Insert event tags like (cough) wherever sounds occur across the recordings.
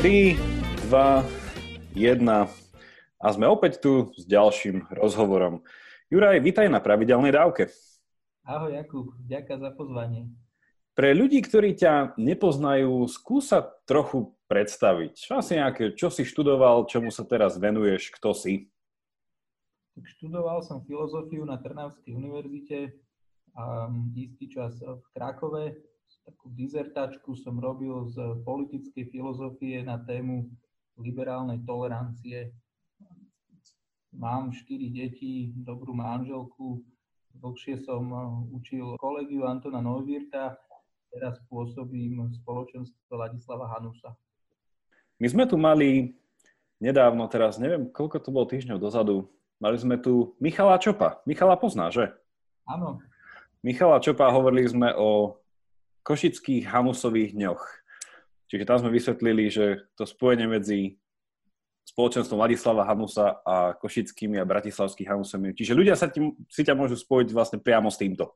3, 2, 1 a sme opäť tu s ďalším rozhovorom. Juraj, vítaj na pravidelnej dávke. Ahoj Jakub, ďakujem za pozvanie. Pre ľudí, ktorí ťa nepoznajú, skúsa trochu predstaviť. Asi nejaké, čo si študoval, čomu sa teraz venuješ, kto si? Študoval som filozofiu na Trnavskej univerzite a istý čas v Krakove takú dizertačku som robil z politickej filozofie na tému liberálnej tolerancie. Mám štyri deti, dobrú manželku, dlhšie som eh, učil kolegiu Antona Neuwirta, teraz pôsobím v spoločenstve Ladislava Hanusa. My sme tu mali nedávno, teraz neviem, koľko to bolo týždňov dozadu, mali sme tu Michala Čopa. Michala pozná, že? Áno. Michala Čopa, hovorili sme o košických Hamusových dňoch. Čiže tam sme vysvetlili, že to spojenie medzi spoločenstvom Ladislava Hanusa a košickými a bratislavskými Hamusami. Čiže ľudia sa tým, si ťa môžu spojiť vlastne priamo s týmto.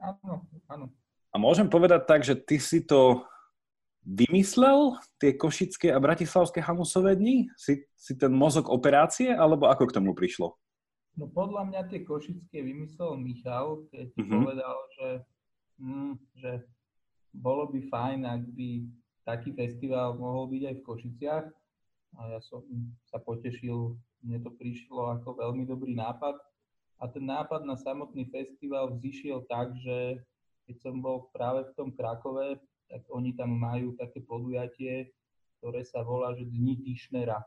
Áno, áno. A môžem povedať tak, že ty si to vymyslel, tie košické a bratislavské Hamusové dni? Si, si ten mozog operácie, alebo ako k tomu prišlo? No podľa mňa tie košické vymyslel Michal, keď mm-hmm. povedal, že, hm, že bolo by fajn, ak by taký festival mohol byť aj v Košiciach. A ja som sa potešil, mne to prišlo ako veľmi dobrý nápad. A ten nápad na samotný festival vzýšiel tak, že keď som bol práve v tom Krakove, tak oni tam majú také podujatie, ktoré sa volá, že Dni Tišnera.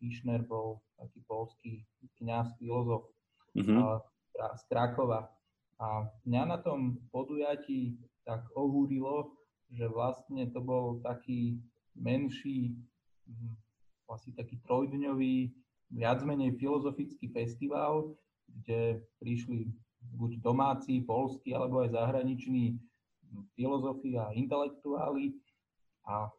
Tišner bol taký polský kňaz, filozof mm-hmm. z Krakova. A mňa na tom podujatí tak ohúrilo, že vlastne to bol taký menší, hm, asi taký trojdňový, viac menej filozofický festival, kde prišli buď domáci, polskí alebo aj zahraniční hm, filozofi a intelektuáli. A,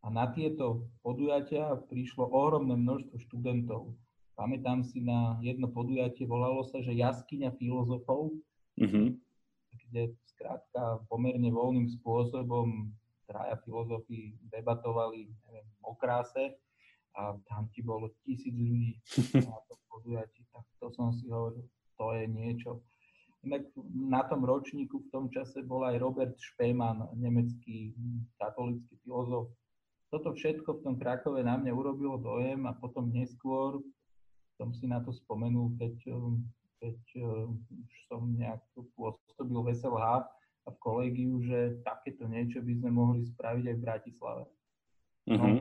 a na tieto podujatia prišlo ohromné množstvo študentov. Pamätám si na jedno podujatie, volalo sa, že jaskyňa filozofov, mm-hmm. kde skrátka pomerne voľným spôsobom traja filozofi debatovali neviem, o kráse a tam ti bolo tisíc ľudí (laughs) na tom podujatí, tak to som si hovoril, to je niečo. Inak na tom ročníku v tom čase bol aj Robert Spemann, nemecký katolický filozof. Toto všetko v tom Krakove na mňa urobilo dojem a potom neskôr som si na to spomenul, keď keď uh, už som nejak pôsobil v SLH a v kolegiu, že takéto niečo by sme mohli spraviť aj v Bratislave. No, uh-huh.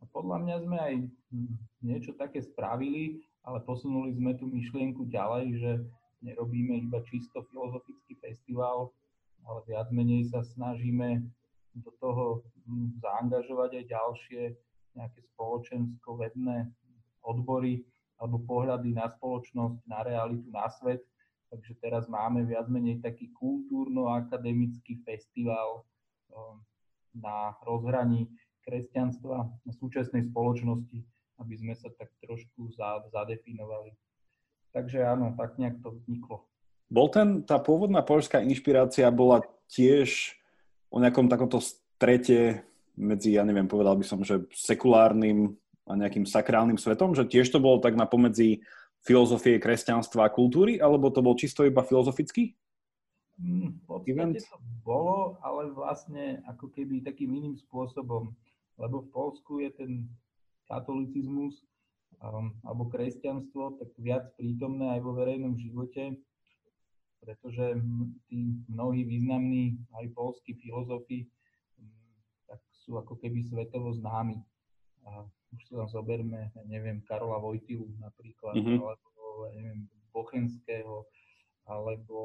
a podľa mňa sme aj niečo také spravili, ale posunuli sme tú myšlienku ďalej, že nerobíme iba čisto filozofický festival, ale viac menej sa snažíme do toho hm, zaangažovať aj ďalšie nejaké spoločensko-vedné odbory, alebo pohľady na spoločnosť, na realitu, na svet. Takže teraz máme viac menej taký kultúrno-akademický festival um, na rozhraní kresťanstva a súčasnej spoločnosti, aby sme sa tak trošku zadefinovali. Takže áno, tak nejak to vzniklo. Bol ten, tá pôvodná poľská inšpirácia bola tiež o nejakom takomto strete medzi, ja neviem, povedal by som, že sekulárnym nejakým sakrálnym svetom, že tiež to bolo tak na pomedzi filozofie, kresťanstva a kultúry, alebo to bol čisto iba filozofický? Mm, v podstate to bolo, ale vlastne ako keby takým iným spôsobom, lebo v Polsku je ten katolicizmus um, alebo kresťanstvo tak viac prítomné aj vo verejnom živote, pretože tí mnohí významní aj polskí filozofi tak sú ako keby svetovo známi. A už si len zoberme, neviem, Karola Vojtilu napríklad, mm-hmm. alebo neviem, Bochenského, alebo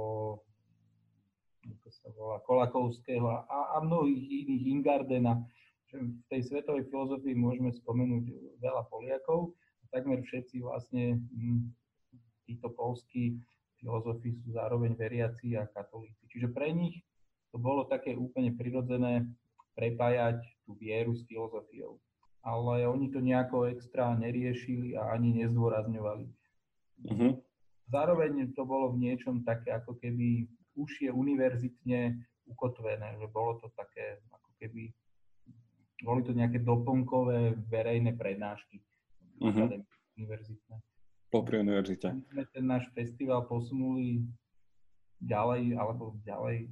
ako sa volá, Kolakovského a, a mnohých iných, Ingardena. V tej svetovej filozofii môžeme spomenúť veľa Poliakov. Takmer všetci vlastne hm, títo polskí filozofi sú zároveň veriaci a katolíci. Čiže pre nich to bolo také úplne prirodzené prepájať tú vieru s filozofiou ale oni to nejako extra neriešili a ani nezdôrazňovali. Mm-hmm. Zároveň to bolo v niečom také ako keby už je univerzitne ukotvené, že bolo to také ako keby boli to nejaké doplnkové verejné prednášky uh-huh. univerzitné. Popri univerzite. My sme ten náš festival posunuli ďalej, alebo ďalej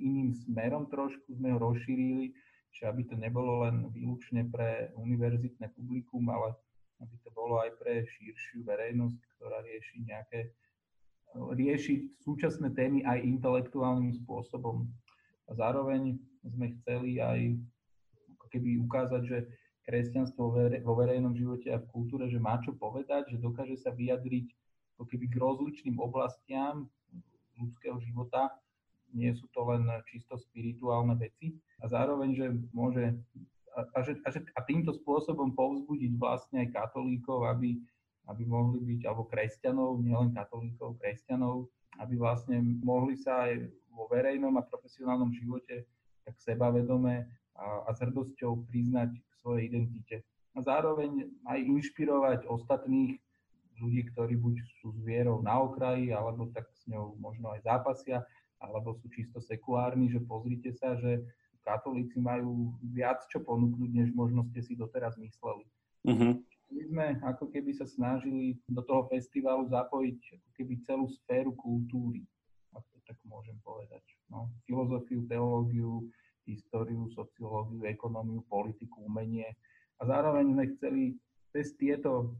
iným smerom trošku, sme ho rozšírili, že aby to nebolo len výlučne pre univerzitné publikum, ale aby to bolo aj pre širšiu verejnosť, ktorá rieši nejaké riešiť súčasné témy aj intelektuálnym spôsobom. A zároveň sme chceli aj keby ukázať, že kresťanstvo vo verejnom živote a v kultúre, že má čo povedať, že dokáže sa vyjadriť ako keby k rozličným oblastiam ľudského života. Nie sú to len čisto spirituálne veci. A zároveň, že môže a, a, a, a týmto spôsobom povzbudiť vlastne aj katolíkov, aby, aby mohli byť, alebo kresťanov, nielen katolíkov, kresťanov, aby vlastne mohli sa aj vo verejnom a profesionálnom živote tak sebavedome a, a s hrdosťou priznať k svojej identite. A zároveň aj inšpirovať ostatných ľudí, ktorí buď sú s vierou na okraji, alebo tak s ňou možno aj zápasia, alebo sú čisto sekulárni, že pozrite sa, že katolíci majú viac čo ponúknuť, než možno ste si doteraz mysleli. Uh-huh. My sme ako keby sa snažili do toho festivalu zapojiť ako keby celú sféru kultúry, ak to tak môžem povedať. No, filozofiu, teológiu, históriu, sociológiu, ekonómiu, politiku, umenie. A zároveň sme chceli cez tieto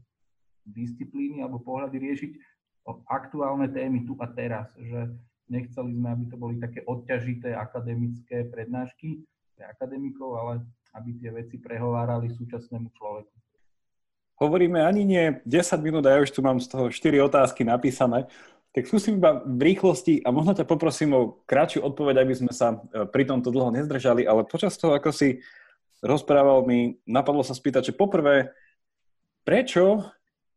disciplíny alebo pohľady riešiť aktuálne témy tu a teraz, že Nechceli sme, aby to boli také odťažité akademické prednášky pre akademikov, ale aby tie veci prehovárali súčasnému človeku. Hovoríme ani nie 10 minút a ja už tu mám z toho 4 otázky napísané. Tak skúsim iba v rýchlosti a možno ťa poprosím o kratšiu odpoveď, aby sme sa e, pri tomto dlho nezdržali, ale počas toho, ako si rozprával mi, napadlo sa spýtať, že poprvé, prečo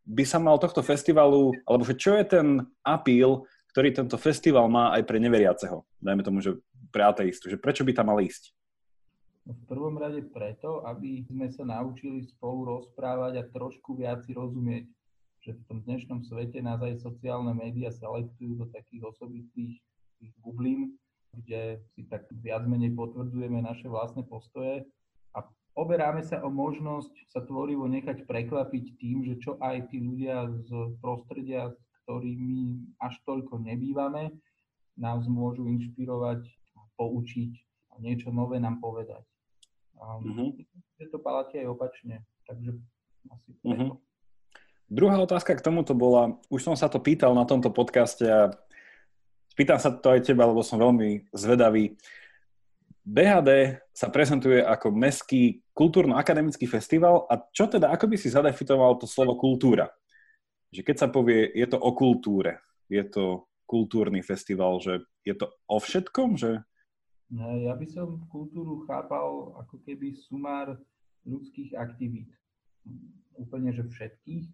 by sa mal tohto festivalu, alebo že čo je ten apíl ktorý tento festival má aj pre neveriaceho. Dajme tomu, že pre ateistu. Že prečo by tam mal ísť? No v prvom rade preto, aby sme sa naučili spolu rozprávať a trošku viac rozumieť, že v tom dnešnom svete nás aj sociálne médiá selektujú do takých osobitých bublín, kde si tak viac menej potvrdzujeme naše vlastné postoje a oberáme sa o možnosť sa tvorivo nechať prekvapiť tým, že čo aj tí ľudia z prostredia, ktorými až toľko nebývame, nás môžu inšpirovať, poučiť a niečo nové nám povedať. Um, uh-huh. Je to platí aj opačne, takže asi Uh-huh. Druhá otázka k tomuto bola, už som sa to pýtal na tomto podcaste a spýtam sa to aj teba, lebo som veľmi zvedavý. BHD sa prezentuje ako mestský kultúrno-akademický festival a čo teda, ako by si zadefinoval to slovo kultúra? Že keď sa povie, je to o kultúre, je to kultúrny festival, že je to o všetkom, že... Ja by som kultúru chápal ako keby sumár ľudských aktivít. Úplne, že všetkých.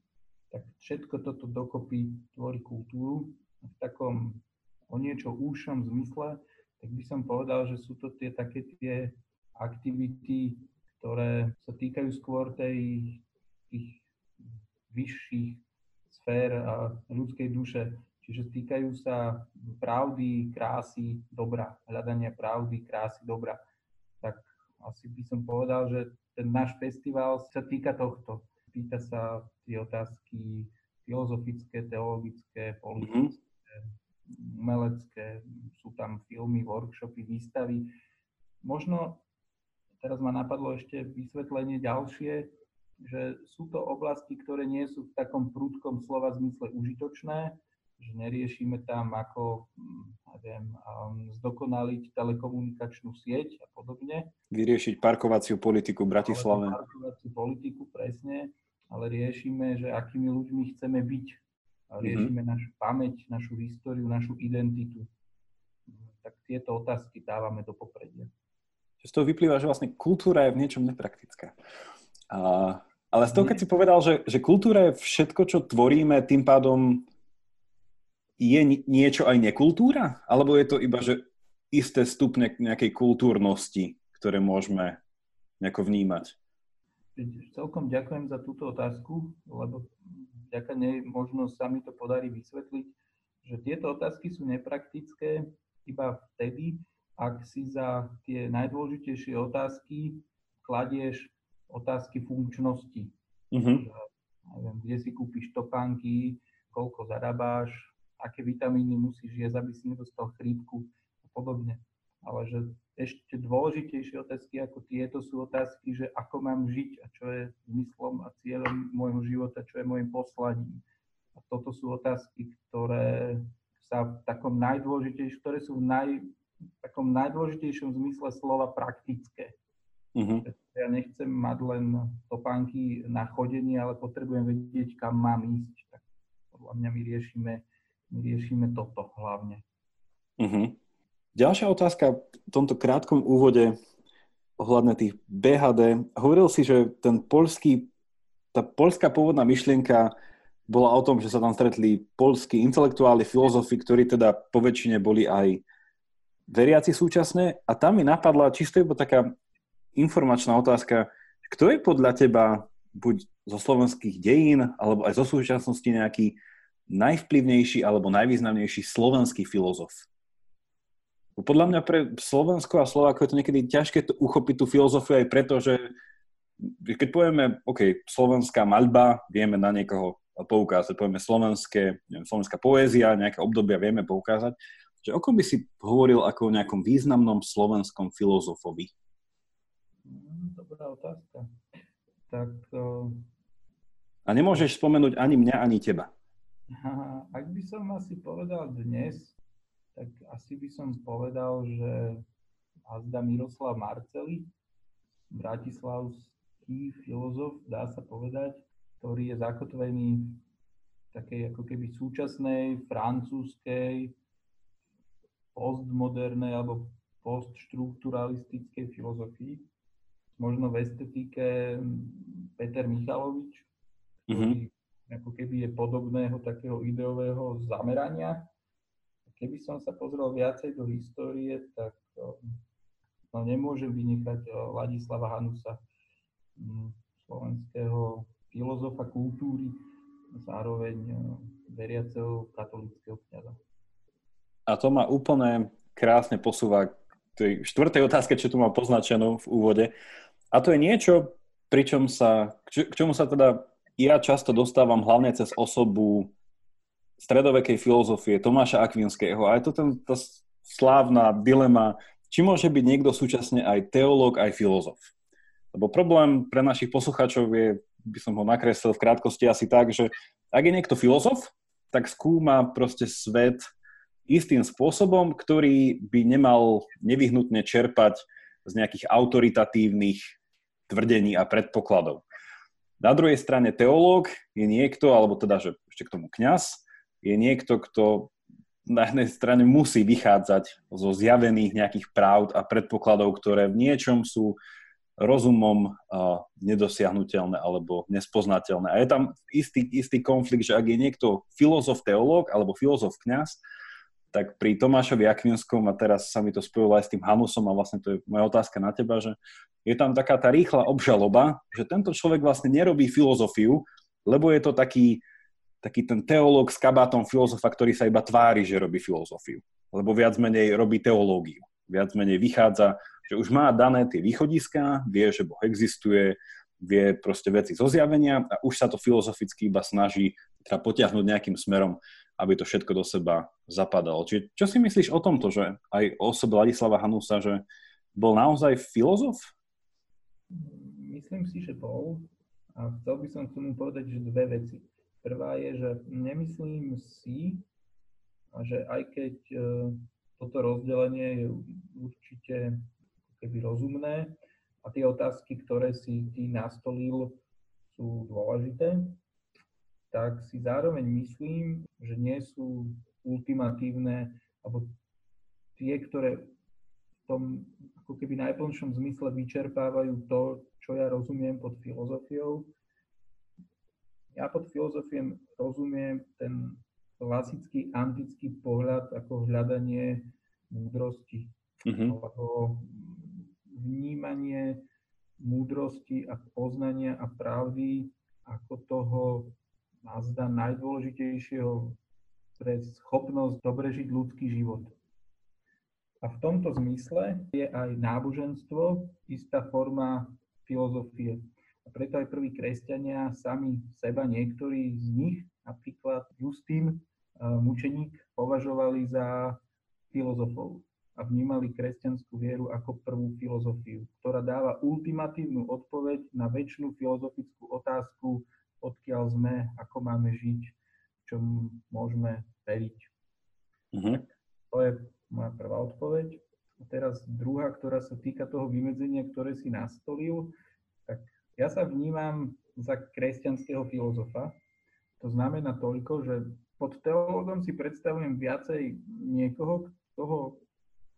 Tak všetko toto dokopy tvorí kultúru. V takom o niečo úšom zmysle, tak by som povedal, že sú to tie také tie aktivity, ktoré sa týkajú skôr tej, tých vyšších sfér ľudskej duše, čiže týkajú sa pravdy, krásy, dobra, hľadania pravdy, krásy, dobra. Tak asi by som povedal, že ten náš festival sa týka tohto. Pýta sa tie otázky filozofické, teologické, politické, mm-hmm. umelecké, sú tam filmy, workshopy, výstavy. Možno teraz ma napadlo ešte vysvetlenie ďalšie, že sú to oblasti, ktoré nie sú v takom prúdkom slova zmysle užitočné, že neriešime tam ako, hm, neviem, um, zdokonaliť telekomunikačnú sieť a podobne. Vyriešiť parkovaciu politiku v Bratislave. Parkovaciu politiku, presne, ale riešime, že akými ľuďmi chceme byť. A mhm. riešime mm-hmm. našu pamäť, našu históriu, našu identitu. Tak tieto otázky dávame do popredia. Z toho vyplýva, že vlastne kultúra je v niečom nepraktická. A ale z toho, keď si povedal, že, že kultúra je všetko, čo tvoríme, tým pádom je niečo aj nekultúra? Alebo je to iba, že isté stupne nejakej kultúrnosti, ktoré môžeme nejako vnímať? Celkom ďakujem za túto otázku, lebo vďaka nej možno sa mi to podarí vysvetliť, že tieto otázky sú nepraktické iba vtedy, ak si za tie najdôležitejšie otázky kladieš otázky funkčnosti. Uh-huh. Neviem, kde si kúpiš topánky, koľko zarábáš, aké vitamíny musíš jesť, aby si nedostal chrípku a podobne. Ale že ešte dôležitejšie otázky ako tieto sú otázky, že ako mám žiť a čo je zmyslom a cieľom môjho života, čo je môjim poslaním. A toto sú otázky, ktoré sa v takom najdôležitejšom, ktoré sú v naj, takom najdôležitejšom zmysle slova praktické. Uh-huh. Ja nechcem mať len topánky na chodenie, ale potrebujem vedieť, kam mám ísť. Tak podľa mňa my riešime, my riešime toto hlavne. Uh-huh. Ďalšia otázka v tomto krátkom úvode ohľadne tých BHD. Hovoril si, že ten polský, tá polská pôvodná myšlienka bola o tom, že sa tam stretli polskí intelektuáli, filozofi, ktorí teda po väčšine boli aj veriaci súčasné. A tam mi napadla čisto iba taká informačná otázka, kto je podľa teba buď zo slovenských dejín, alebo aj zo súčasnosti nejaký najvplyvnejší alebo najvýznamnejší slovenský filozof? Podľa mňa pre Slovensko a Slováko je to niekedy ťažké to uchopiť tú filozofiu aj preto, že keď povieme, OK, slovenská maľba, vieme na niekoho poukázať, povieme slovenské, neviem, slovenská poézia, nejaké obdobia vieme poukázať, že o kom by si hovoril ako o nejakom významnom slovenskom filozofovi? Otázka. Tak... Uh... A nemôžeš spomenúť ani mňa, ani teba. Ak by som asi povedal dnes, tak asi by som povedal, že Azda Miroslav Marceli, bratislavský filozof, dá sa povedať, ktorý je zakotvený v takej ako keby súčasnej francúzskej postmodernej alebo postštrukturalistickej filozofii. Možno v estetike Peter Michalovič, ktorý mm-hmm. ako keby je podobného takého ideového zamerania keby som sa pozrel viacej do histórie, tak no, nemôžem vynechať Ladislava Hanusa, slovenského filozofa kultúry, zároveň veriaceho katolického kniaza. A to ma úplne krásne posúva tej štvrtej otázke, čo tu mám poznačenú v úvode. A to je niečo, pričom sa, k čomu sa teda ja často dostávam hlavne cez osobu stredovekej filozofie Tomáša Akvinského. A je to ten, tá slávna dilema, či môže byť niekto súčasne aj teológ, aj filozof. Lebo problém pre našich poslucháčov je, by som ho nakreslil v krátkosti asi tak, že ak je niekto filozof, tak skúma proste svet istým spôsobom, ktorý by nemal nevyhnutne čerpať z nejakých autoritatívnych tvrdení a predpokladov. Na druhej strane teológ je niekto, alebo teda, že ešte k tomu kňaz, je niekto, kto na jednej strane musí vychádzať zo zjavených nejakých pravd a predpokladov, ktoré v niečom sú rozumom uh, nedosiahnutelné alebo nespoznateľné. A je tam istý, istý konflikt, že ak je niekto filozof, teológ alebo filozof, kňaz, tak pri Tomášovi Akvinskom, a teraz sa mi to spojilo aj s tým Hanusom, a vlastne to je moja otázka na teba, že je tam taká tá rýchla obžaloba, že tento človek vlastne nerobí filozofiu, lebo je to taký taký ten teológ s kabátom filozofa, ktorý sa iba tvári, že robí filozofiu. Lebo viac menej robí teológiu. Viac menej vychádza, že už má dané tie východiská, vie, že Boh existuje, vie proste veci zo zjavenia a už sa to filozoficky iba snaží teda potiahnuť nejakým smerom, aby to všetko do seba zapadalo. Čiže čo si myslíš o tomto, že aj o osobe Ladislava Hanusa, že bol naozaj filozof? Myslím si, že bol. A chcel by som k tomu povedať, že dve veci. Prvá je, že nemyslím si, že aj keď e, toto rozdelenie je určite keby rozumné a tie otázky, ktoré si ty nastolil, sú dôležité, tak si zároveň myslím, že nie sú ultimatívne, alebo tie, ktoré v tom ako keby najplnšom zmysle vyčerpávajú to, čo ja rozumiem pod filozofiou, ja pod filozofiem rozumiem ten klasický antický pohľad ako hľadanie múdrosti. Mm-hmm. Alebo vnímanie múdrosti a poznania a pravdy ako toho nazda najdôležitejšieho pre schopnosť dobre žiť ľudský život. A v tomto zmysle je aj náboženstvo istá forma filozofie. A preto aj prví kresťania sami seba, niektorí z nich, napríklad Justín, mučeník, považovali za filozofov a vnímali kresťanskú vieru ako prvú filozofiu, ktorá dáva ultimatívnu odpoveď na väčšinu filozofickú otázku, odkiaľ sme, ako máme žiť, čomu môžeme veriť. Uh-huh. To je moja prvá odpoveď. A teraz druhá, ktorá sa týka toho vymedzenia, ktoré si nastolil, tak ja sa vnímam za kresťanského filozofa. To znamená toľko, že pod teológom si predstavujem viacej niekoho, toho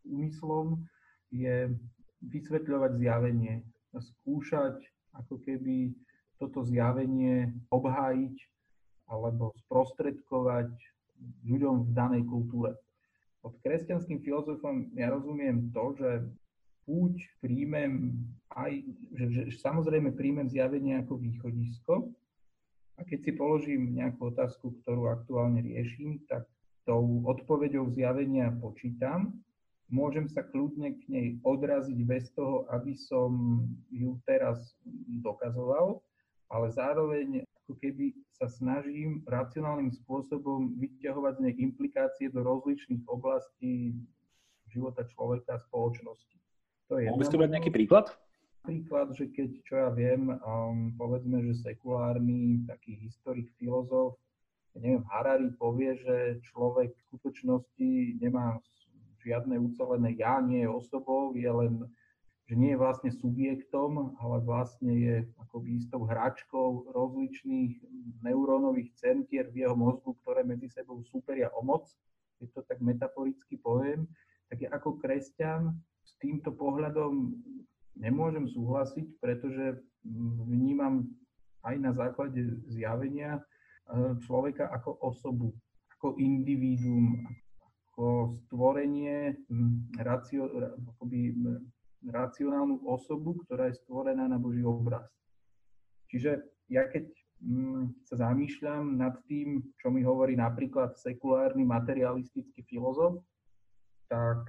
úmyslom je vysvetľovať zjavenie, skúšať ako keby toto zjavenie obhájiť alebo sprostredkovať ľuďom v danej kultúre. Pod kresťanským filozofom ja rozumiem to, že buď príjmem aj, že, že samozrejme príjmem zjavenie ako východisko. A keď si položím nejakú otázku, ktorú aktuálne riešim, tak tou odpoveďou zjavenia počítam, môžem sa kľudne k nej odraziť bez toho, aby som ju teraz dokazoval, ale zároveň ako keby sa snažím racionálnym spôsobom vyťahovať z nej implikácie do rozličných oblastí života človeka a spoločnosti. To je Mohol by ste dať nejaký príklad? Príklad, že keď, čo ja viem, um, povedzme, že sekulárny taký historik, filozof, neviem, Harari povie, že človek v skutočnosti nemá žiadne ucelené ja, nie je osobou, je len, že nie je vlastne subjektom, ale vlastne je akoby istou hračkou rozličných neurónových centier v jeho mozgu, ktoré medzi sebou súperia o moc, keď to tak metaforicky poviem, tak ja ako kresťan s týmto pohľadom nemôžem súhlasiť, pretože vnímam aj na základe zjavenia e, človeka ako osobu, ako individuum, ako stvorenie, racio, akoby, racionálnu osobu, ktorá je stvorená na Boží obraz. Čiže ja keď sa zamýšľam nad tým, čo mi hovorí napríklad sekulárny materialistický filozof, tak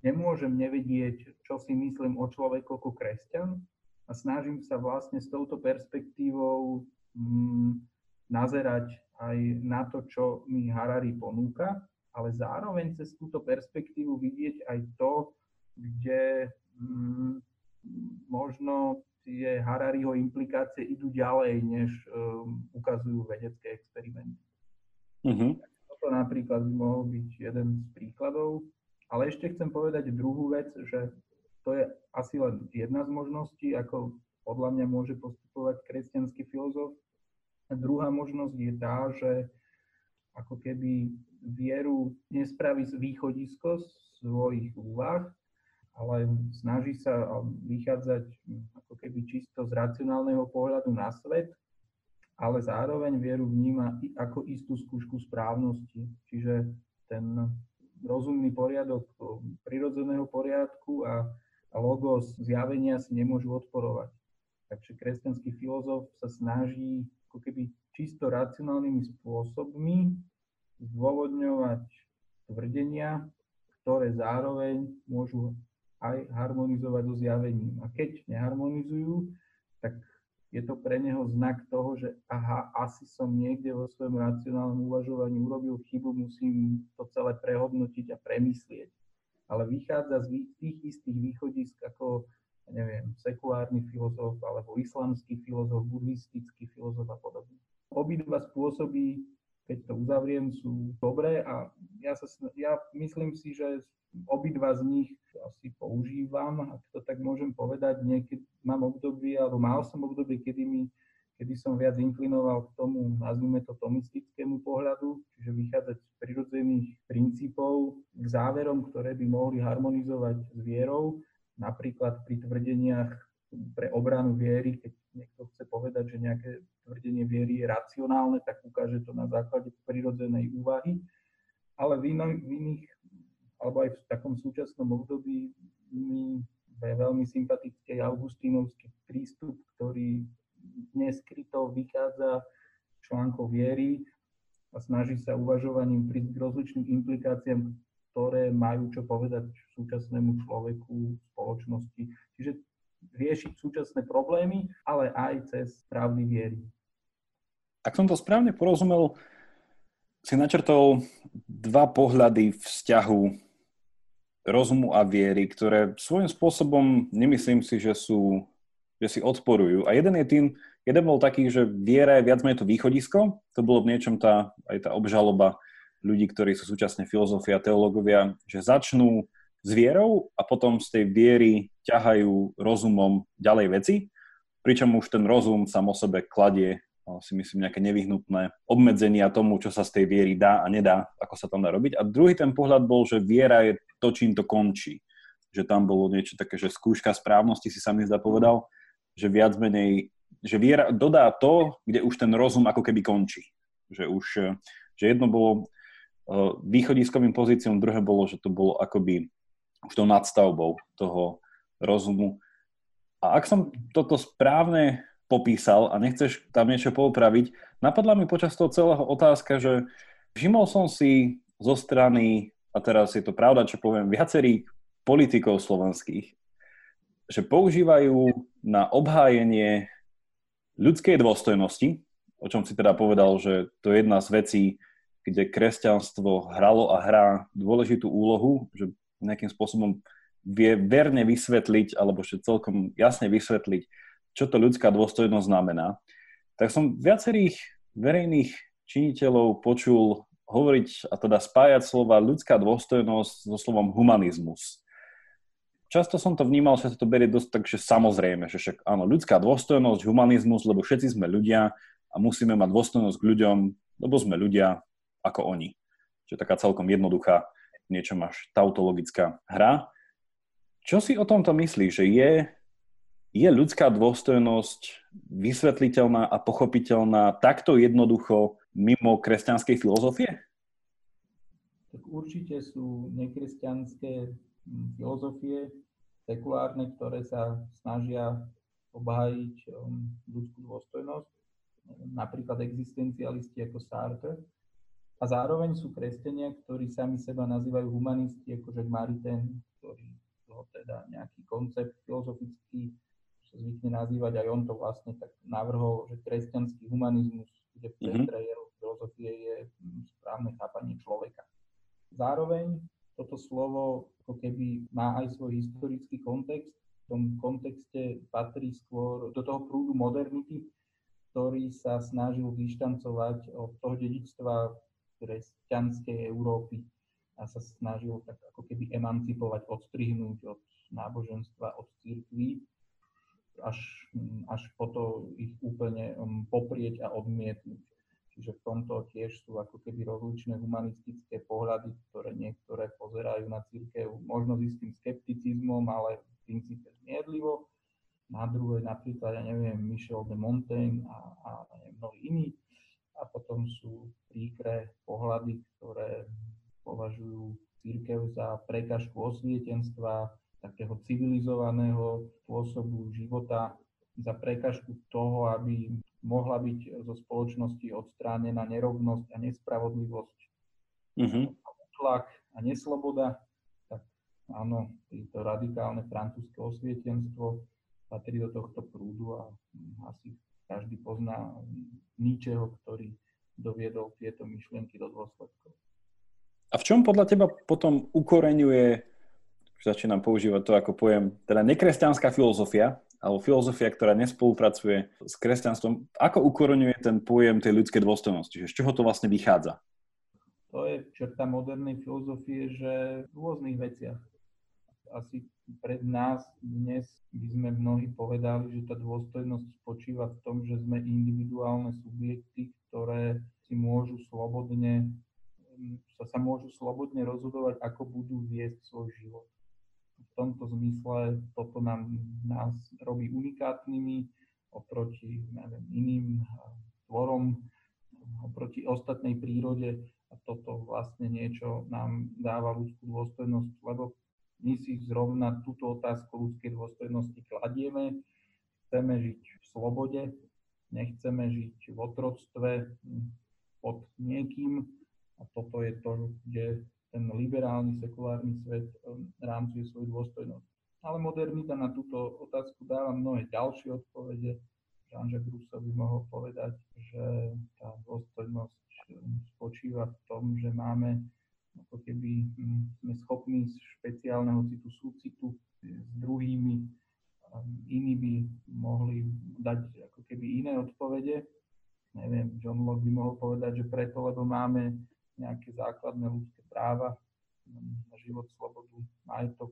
nemôžem nevedieť, čo si myslím o človeku ako kresťan a snažím sa vlastne s touto perspektívou mm, nazerať aj na to, čo mi Harari ponúka, ale zároveň cez túto perspektívu vidieť aj to, kde mm, možno tie Harariho implikácie idú ďalej, než um, ukazujú vedecké experimenty. Uh-huh. Toto napríklad by mohol byť jeden z príkladov. Ale ešte chcem povedať druhú vec, že to je asi len jedna z možností, ako podľa mňa môže postupovať kresťanský filozof. A druhá možnosť je tá, že ako keby vieru nespraví z východisko svojich úvah, ale snaží sa vychádzať ako keby čisto z racionálneho pohľadu na svet, ale zároveň vieru vníma ako istú skúšku správnosti. Čiže ten rozumný poriadok prirodzeného poriadku a, a logos zjavenia si nemôžu odporovať. Takže kresťanský filozof sa snaží ako keby čisto racionálnymi spôsobmi zdôvodňovať tvrdenia, ktoré zároveň môžu aj harmonizovať so zjavením. A keď neharmonizujú, tak je to pre neho znak toho, že aha, asi som niekde vo svojom racionálnom uvažovaní urobil chybu, musím to celé prehodnotiť a premyslieť. Ale vychádza z tých istých východisk ako, neviem, sekulárny filozof alebo islamský filozof, buddhistický filozof a podobne. Obidva spôsoby, keď to uzavriem, sú dobré a ja, sa, ja myslím si, že obidva z nich asi používam, ak to tak môžem povedať. Niekedy mám obdobie, alebo mal som obdobie, kedy, mi, kedy som viac inklinoval k tomu, nazvime to tomistickému pohľadu, čiže vychádzať z prirodzených princípov k záverom, ktoré by mohli harmonizovať s vierou, napríklad pri tvrdeniach pre obranu viery, keď niekto chce povedať, že nejaké tvrdenie viery je racionálne, tak ukáže to na základe prirodzenej úvahy. Ale v, ino, v iných alebo aj v takom súčasnom období mi je veľmi sympatický augustínovský prístup, ktorý neskryto vychádza článkov viery a snaží sa uvažovaním k rozličným implikáciám, ktoré majú čo povedať súčasnému človeku, spoločnosti. Čiže riešiť súčasné problémy, ale aj cez pravdy viery. Ak som to správne porozumel, si načrtol dva pohľady vzťahu rozumu a viery, ktoré svojím spôsobom nemyslím si, že sú, že si odporujú. A jeden je tým, jeden bol taký, že viera je viac menej to východisko, to bolo v niečom tá, aj tá obžaloba ľudí, ktorí sú súčasne filozofia a teológovia, že začnú s vierou a potom z tej viery ťahajú rozumom ďalej veci, pričom už ten rozum sám o sebe kladie si myslím, nejaké nevyhnutné obmedzenia tomu, čo sa z tej viery dá a nedá, ako sa tam dá robiť. A druhý ten pohľad bol, že viera je to, čím to končí. Že tam bolo niečo také, že skúška správnosti si sa mi zdá povedal, že viac menej, že viera dodá to, kde už ten rozum ako keby končí. Že už, že jedno bolo e, východiskovým pozíciom, druhé bolo, že to bolo akoby už tou nadstavbou toho rozumu. A ak som toto správne popísal a nechceš tam niečo poupraviť, napadla mi počas toho celého otázka, že všimol som si zo strany, a teraz je to pravda, čo poviem, viacerých politikov slovenských, že používajú na obhájenie ľudskej dôstojnosti, o čom si teda povedal, že to je jedna z vecí, kde kresťanstvo hralo a hrá dôležitú úlohu, že nejakým spôsobom vie verne vysvetliť, alebo že celkom jasne vysvetliť čo to ľudská dôstojnosť znamená, tak som viacerých verejných činiteľov počul hovoriť a teda spájať slova ľudská dôstojnosť so slovom humanizmus. Často som to vnímal, že sa to berie dosť tak, že samozrejme, že však áno, ľudská dôstojnosť, humanizmus, lebo všetci sme ľudia a musíme mať dôstojnosť k ľuďom, lebo sme ľudia ako oni. Čiže taká celkom jednoduchá, niečo máš tautologická hra. Čo si o tomto myslíš, že je je ľudská dôstojnosť vysvetliteľná a pochopiteľná takto jednoducho mimo kresťanskej filozofie? Tak určite sú nekresťanské filozofie, sekulárne, ktoré sa snažia obhájiť um, ľudskú dôstojnosť, napríklad existencialisti ako Sartre. A zároveň sú kresťania, ktorí sami seba nazývajú humanisti, ako Jacques Maritain, ktorý to teda nejaký koncept filozofický sa zvykne nazývať, aj on to vlastne tak navrhol, že kresťanský humanizmus, kde v mhm. centre jeho filozofie je správne chápanie človeka. Zároveň toto slovo ako keby má aj svoj historický kontext. V tom kontexte patrí skôr do toho prúdu modernity, ktorý sa snažil vyštancovať od toho dedičstva kresťanskej Európy a sa snažil tak ako keby emancipovať, odstrihnúť od náboženstva, od církví až, až po to ich úplne um, poprieť a odmietnúť. Čiže v tomto tiež sú ako keby rozličné humanistické pohľady, ktoré niektoré pozerajú na církev možno s istým skepticizmom, ale v princípe zmierlivo. Na druhé napríklad, ja neviem, Michel de Montaigne a, a neviem, mnohí iní. A potom sú príkre pohľady, ktoré považujú církev za prekažku osvietenstva, takého civilizovaného spôsobu života za prekažku toho, aby mohla byť zo spoločnosti odstránená nerovnosť a nespravodlivosť, mm-hmm. tlak a nesloboda, tak áno, to radikálne francúzske osvietenstvo patrí do tohto prúdu a asi každý pozná ničeho, ktorý doviedol tieto myšlienky do dôsledkov. A v čom podľa teba potom ukoreňuje už začínam používať to ako pojem, teda nekresťanská filozofia, alebo filozofia, ktorá nespolupracuje s kresťanstvom, ako ukoronuje ten pojem tej ľudskej dôstojnosti? Z čoho to vlastne vychádza? To je čerta modernej filozofie, že v rôznych veciach. Asi pred nás dnes by sme mnohí povedali, že tá dôstojnosť spočíva v tom, že sme individuálne subjekty, ktoré si môžu slobodne sa, sa môžu slobodne rozhodovať, ako budú viesť svoj život. V tomto zmysle toto nám, nás robí unikátnymi oproti neviem, iným tvorom, oproti ostatnej prírode. A toto vlastne niečo nám dáva ľudskú dôstojnosť, lebo my si zrovna túto otázku ľudskej dôstojnosti kladieme. Chceme žiť v slobode, nechceme žiť v otroctve pod niekým a toto je to, kde ten liberálny sekulárny svet um, rámcuje svoju dôstojnosť. ale modernita na túto otázku dáva mnohé ďalšie odpovede. Jean-Jacques Rousseau by mohol povedať, že tá dôstojnosť spočíva v tom, že máme ako keby hm, sme schopní špeciálneho citu súcitu s druhými. Iní by mohli dať ako keby iné odpovede. Neviem, John Locke by mohol povedať, že preto, lebo máme nejaké základné ľudské práva, na život, slobodu, majetok,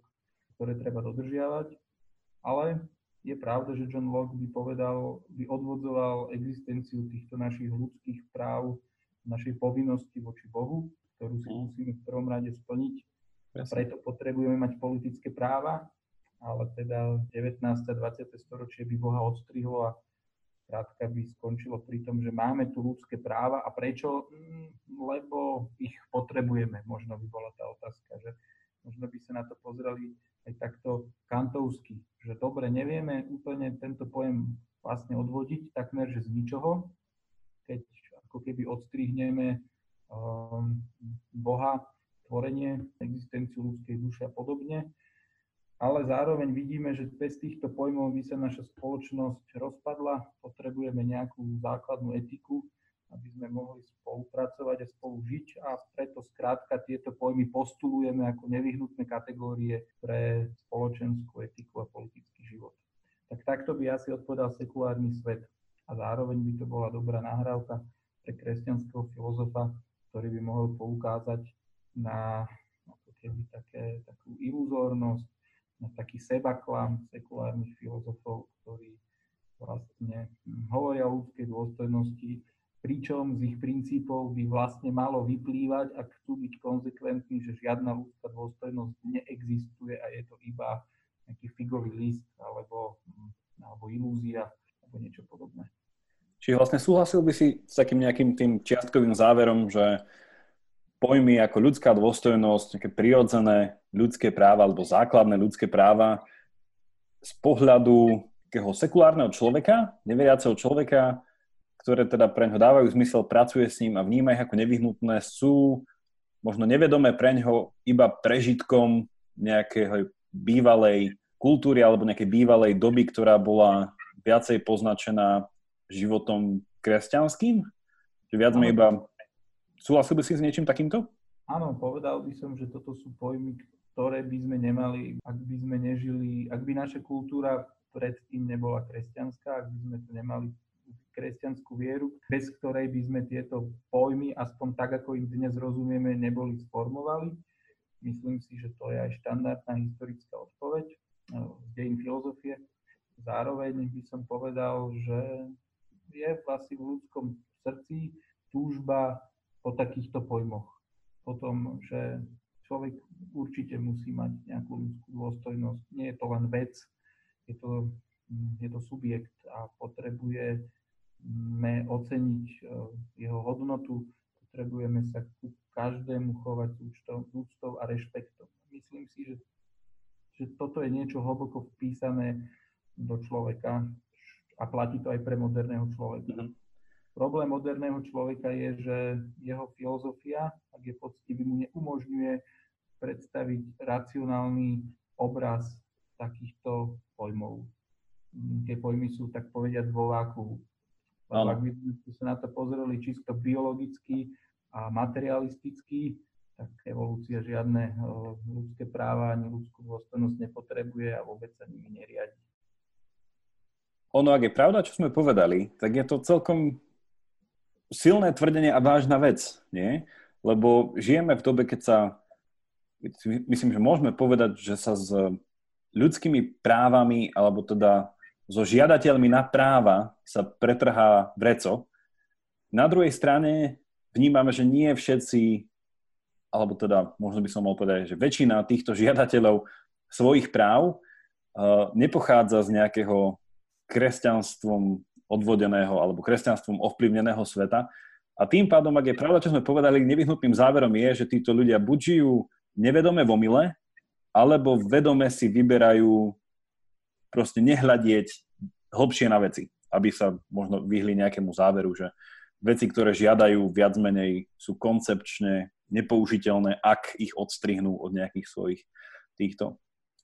ktoré treba dodržiavať. Ale je pravda, že John Locke by povedal, by odvodzoval existenciu týchto našich ľudských práv, našej povinnosti voči Bohu, ktorú si mm. musíme v prvom rade splniť. Presne. Preto potrebujeme mať politické práva, ale teda 19. a 20. storočie by Boha odstrihlo a krátka by skončilo pri tom, že máme tu ľudské práva a prečo? Mm, lebo ich potrebujeme, možno by bola tá otázka, že možno by sa na to pozreli aj takto kantovsky, že dobre, nevieme úplne tento pojem vlastne odvodiť takmer, že z ničoho, keď ako keby odstrihneme Boha, tvorenie, existenciu ľudskej duše a podobne, ale zároveň vidíme, že bez týchto pojmov by sa naša spoločnosť rozpadla. Potrebujeme nejakú základnú etiku, aby sme mohli spolupracovať a spolu žiť a preto skrátka tieto pojmy postulujeme ako nevyhnutné kategórie pre spoločenskú etiku a politický život. Tak takto by asi odpovedal sekulárny svet a zároveň by to bola dobrá nahrávka pre kresťanského filozofa, ktorý by mohol poukázať na ako keby také, takú iluzórnosť na taký sebaklam sekulárnych filozofov, ktorí vlastne hovoria o ľudskej dôstojnosti, pričom z ich princípov by vlastne malo vyplývať, ak chcú byť konzekventní, že žiadna ľudská dôstojnosť neexistuje a je to iba nejaký figový list alebo, alebo ilúzia alebo niečo podobné. Čiže vlastne súhlasil by si s takým nejakým tým čiastkovým záverom, že pojmy ako ľudská dôstojnosť, nejaké prirodzené ľudské práva alebo základné ľudské práva z pohľadu takého sekulárneho človeka, neveriaceho človeka, ktoré teda pre ňo dávajú zmysel, pracuje s ním a vníma ich ako nevyhnutné, sú možno nevedomé pre ňo iba prežitkom nejakého bývalej kultúry alebo nejakej bývalej doby, ktorá bola viacej poznačená životom kresťanským? Že viac sme iba Súhlasil by si s niečím takýmto? Áno, povedal by som, že toto sú pojmy, ktoré by sme nemali, ak by sme nežili, ak by naša kultúra predtým nebola kresťanská, ak by sme to nemali kresťanskú vieru, bez ktorej by sme tieto pojmy, aspoň tak, ako ich dnes rozumieme, neboli sformovali. Myslím si, že to je aj štandardná historická odpoveď z dejín filozofie. Zároveň by som povedal, že je vlastne v ľudskom srdci túžba po takýchto pojmoch. O tom, že človek určite musí mať nejakú ľudskú dôstojnosť. Nie je to len vec, je to, je to subjekt a potrebujeme oceniť e, jeho hodnotu, potrebujeme sa ku každému chovať s úctou a rešpektom. Myslím si, že, že toto je niečo hlboko vpísané do človeka a platí to aj pre moderného človeka. Mm-hmm. Problém moderného človeka je, že jeho filozofia, ak je poctivý, mu neumožňuje predstaviť racionálny obraz takýchto pojmov. Tie pojmy sú, tak povediať, vo váku. Ak by sme sa na to pozreli čisto biologicky a materialisticky, tak evolúcia žiadne ľudské práva ani ľudskú dôstojnosť nepotrebuje a vôbec sa nimi neriadi. Ono, ak je pravda, čo sme povedali, tak je to celkom silné tvrdenie a vážna vec, nie? Lebo žijeme v dobe, keď sa, myslím, že môžeme povedať, že sa s ľudskými právami, alebo teda so žiadateľmi na práva sa pretrhá vreco. Na druhej strane vnímame, že nie všetci, alebo teda možno by som mal povedať, že väčšina týchto žiadateľov svojich práv uh, nepochádza z nejakého kresťanstvom odvodeného alebo kresťanstvom ovplyvneného sveta. A tým pádom, ak je pravda, čo sme povedali, nevyhnutným záverom je, že títo ľudia buď žijú nevedome v omyle, alebo vedome si vyberajú proste nehľadieť hlbšie na veci, aby sa možno vyhli nejakému záveru, že veci, ktoré žiadajú viac menej sú koncepčne nepoužiteľné, ak ich odstrihnú od nejakých svojich týchto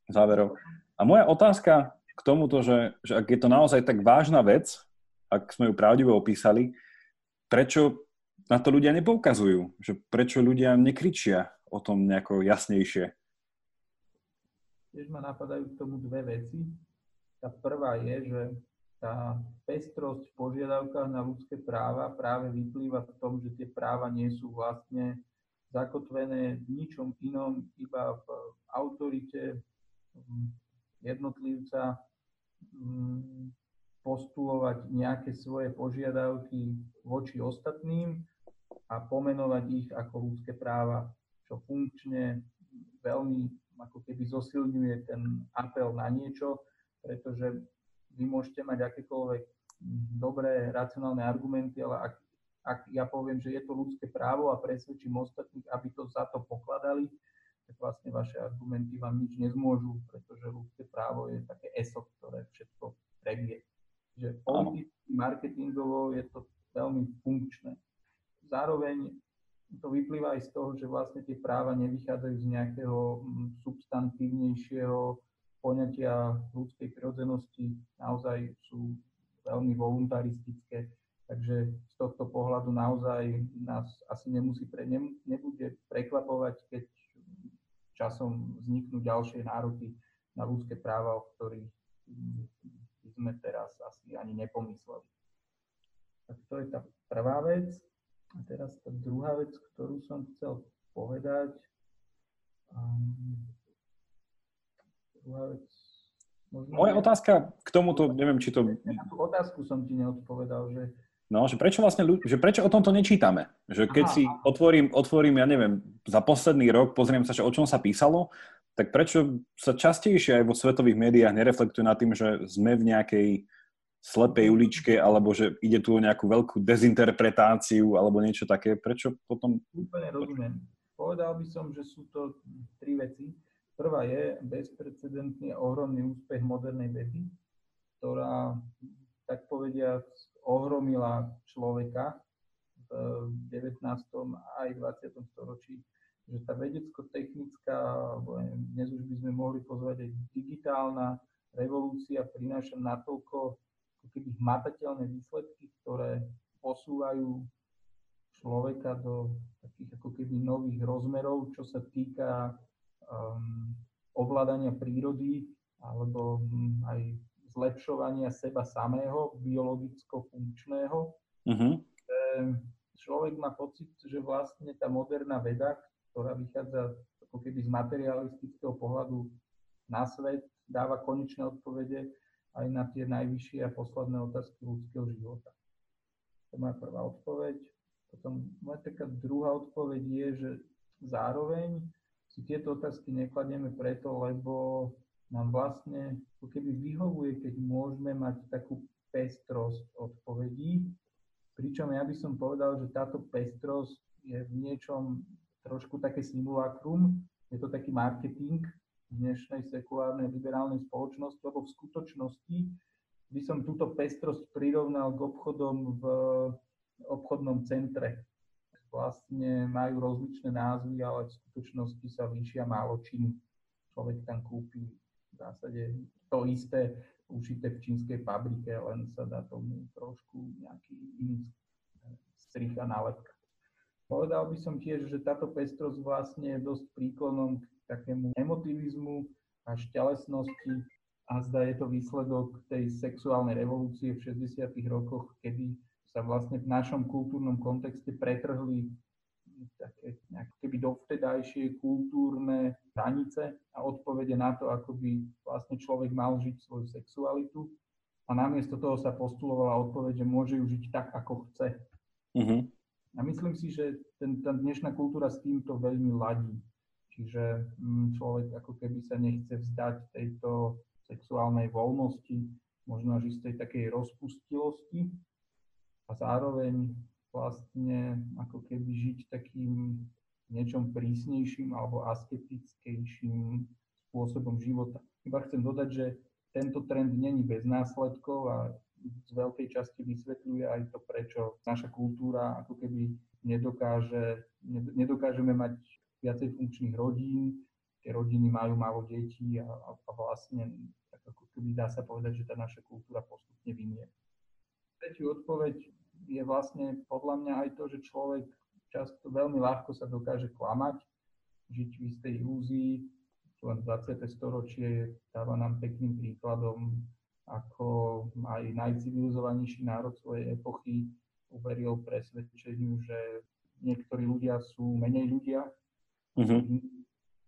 záverov. A moja otázka k tomuto, že, že ak je to naozaj tak vážna vec, ak sme ju pravdivo opísali, prečo na to ľudia nepoukazujú? Že prečo ľudia nekričia o tom nejako jasnejšie? Tiež ma napadajú k tomu dve veci. Tá prvá je, že tá pestrosť v požiadavkách na ľudské práva práve vyplýva v tom, že tie práva nie sú vlastne zakotvené v ničom inom, iba v autorite jednotlivca mm, postulovať nejaké svoje požiadavky voči ostatným a pomenovať ich ako ľudské práva, čo funkčne veľmi ako keby zosilňuje ten apel na niečo, pretože vy môžete mať akékoľvek dobré, racionálne argumenty, ale ak, ak ja poviem, že je to ľudské právo a presvedčím ostatných, aby to za to pokladali, tak vlastne vaše argumenty vám nič nezmôžu, pretože ľudské právo je také ESO, ktoré všetko prebie. Že politicky, marketingovo je to veľmi funkčné. Zároveň to vyplýva aj z toho, že vlastne tie práva nevychádzajú z nejakého mm, substantívnejšieho poňatia ľudskej prirodzenosti, naozaj sú veľmi voluntaristické, takže z tohto pohľadu naozaj nás asi nemusí pre, ne, nebude prekvapovať, keď časom vzniknú ďalšie nároky na ľudské práva, o ktorých by sme teraz asi ani nepomysleli. Tak to je tá prvá vec. A teraz tá druhá vec, ktorú som chcel povedať. Um, druhá vec. Možno Moja otázka k tomuto, neviem, či to... Na tú otázku som ti neodpovedal, že No, že prečo vlastne, že prečo o tomto nečítame? Že keď Aha. si otvorím, otvorím, ja neviem, za posledný rok pozriem sa, že o čom sa písalo, tak prečo sa častejšie aj vo svetových médiách nereflektuje nad tým, že sme v nejakej slepej uličke, alebo že ide tu o nejakú veľkú dezinterpretáciu, alebo niečo také. Prečo potom... Úplne rozumiem. Povedal by som, že sú to tri veci. Prvá je bezprecedentný ohromný úspech modernej vedy, ktorá, tak povediať, ohromila človeka v 19. aj 20. storočí. Že tá vedecko-technická, dnes už by sme mohli pozvať aj digitálna revolúcia prináša natoľko keby hmatateľné výsledky, ktoré posúvajú človeka do takých ako keby nových rozmerov, čo sa týka um, ovládania prírody alebo um, aj zlepšovania seba samého, biologicko-funkčného. Uh-huh. Človek má pocit, že vlastne tá moderná veda, ktorá vychádza ako keby z materialistického pohľadu na svet, dáva konečné odpovede aj na tie najvyššie a posledné otázky ľudského života. To je moja prvá odpoveď. Potom moja taká druhá odpoveď je, že zároveň si tieto otázky nekladieme preto, lebo nám vlastne ako keby vyhovuje, keď môžeme mať takú pestrosť odpovedí, pričom ja by som povedal, že táto pestrosť je v niečom trošku také simulakrum, je to taký marketing dnešnej sekulárnej liberálnej spoločnosti, lebo v skutočnosti by som túto pestrosť prirovnal k obchodom v obchodnom centre. Vlastne majú rozličné názvy, ale v skutočnosti sa líšia málo čím. Človek tam kúpi v zásade to isté ušité v čínskej fabrike, len sa dá tomu trošku nejaký iný strich a nálepka. Povedal by som tiež, že táto pestrosť vlastne je dosť príklonom k takému emotivizmu a šťalesnosti a zda je to výsledok tej sexuálnej revolúcie v 60. rokoch, kedy sa vlastne v našom kultúrnom kontexte pretrhli také nejaké keby dovtedajšie kultúrne hranice a odpovede na to, ako by vlastne človek mal žiť svoju sexualitu. A namiesto toho sa postulovala odpoveď, že môže ju žiť tak, ako chce. Uh-huh. A myslím si, že ten, tá dnešná kultúra s týmto veľmi ladí. Čiže mm, človek ako keby sa nechce vzdať tejto sexuálnej voľnosti, možno až istej takej rozpustilosti a zároveň vlastne ako keby žiť takým niečom prísnejším alebo asketickejším spôsobom života. Iba chcem dodať, že tento trend není bez následkov a z veľkej časti vysvetľuje aj to, prečo naša kultúra ako keby nedokáže, nedokážeme mať viacej funkčných rodín, tie rodiny majú málo detí a, a, vlastne tak ako keby dá sa povedať, že tá naša kultúra postupne vynie. Tretiu odpoveď je vlastne podľa mňa aj to, že človek často veľmi ľahko sa dokáže klamať, žiť v istej ilúzii. Len 20. storočie dáva nám pekným príkladom, ako aj najcivilizovanejší národ svojej epochy uveril presvedčeniu, že niektorí ľudia sú menej ľudia, mm-hmm.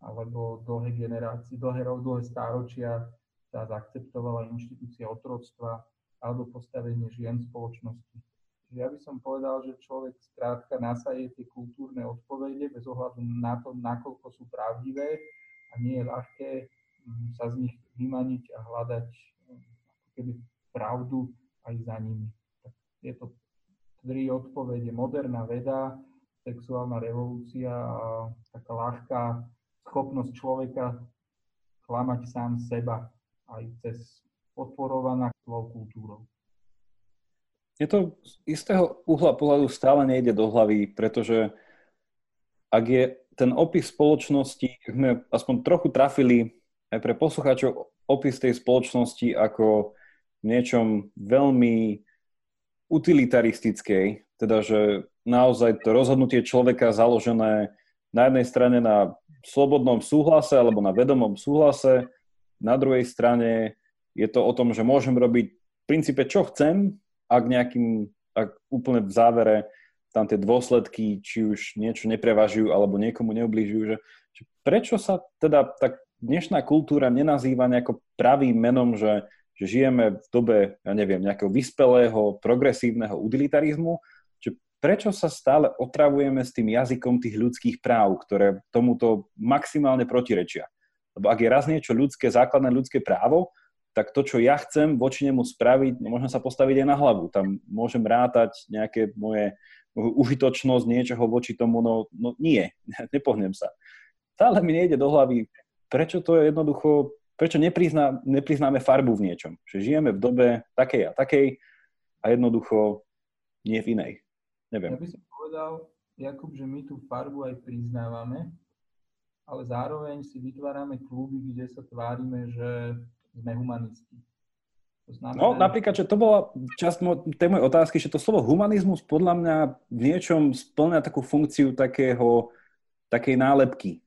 alebo dlhé generácie, dlhé, dlhé stáročia sa zaakceptovala inštitúcia otroctva alebo postavenie žien spoločnosti. Čiže ja by som povedal, že človek skrátka nasaje tie kultúrne odpovede bez ohľadu na to, nakoľko sú pravdivé a nie je ľahké mm, sa z nich vymaniť a hľadať mm, keby pravdu aj za nimi. Tak je to tri odpovede. Moderná veda, sexuálna revolúcia a taká ľahká schopnosť človeka klamať sám seba aj cez podporovaná kultúrou. Je to z istého uhla pohľadu stále nejde do hlavy, pretože ak je ten opis spoločnosti, sme aspoň trochu trafili aj pre poslucháčov opis tej spoločnosti ako v niečom veľmi utilitaristickej, teda že naozaj to rozhodnutie človeka založené na jednej strane na slobodnom súhlase alebo na vedomom súhlase, na druhej strane je to o tom, že môžem robiť v princípe čo chcem, ak nejakým, ak úplne v závere tam tie dôsledky, či už niečo neprevažujú alebo niekomu neubližujú, že, že prečo sa teda tak dnešná kultúra nenazýva nejako pravým menom, že, že žijeme v dobe, ja neviem, nejakého vyspelého, progresívneho utilitarizmu, že prečo sa stále otravujeme s tým jazykom tých ľudských práv, ktoré tomuto maximálne protirečia. Lebo ak je raz niečo ľudské, základné ľudské právo, tak to, čo ja chcem voči nemu spraviť, no môžem sa postaviť aj na hlavu. Tam môžem rátať nejaké moje užitočnosť niečoho voči tomu, no, no nie, (laughs) nepohnem sa. Stále mi nejde do hlavy, prečo to je jednoducho, prečo neprizná, nepriznáme farbu v niečom. Že žijeme v dobe takej a takej a jednoducho nie v inej. Neviem. Ja by som povedal, Jakub, že my tú farbu aj priznávame, ale zároveň si vytvárame kluby, kde sa tvárime, že sme humanisti. To znamená, no napríklad, že to bola časť tej mojej otázky, že to slovo humanizmus podľa mňa v niečom splňa takú funkciu takého, takej nálepky.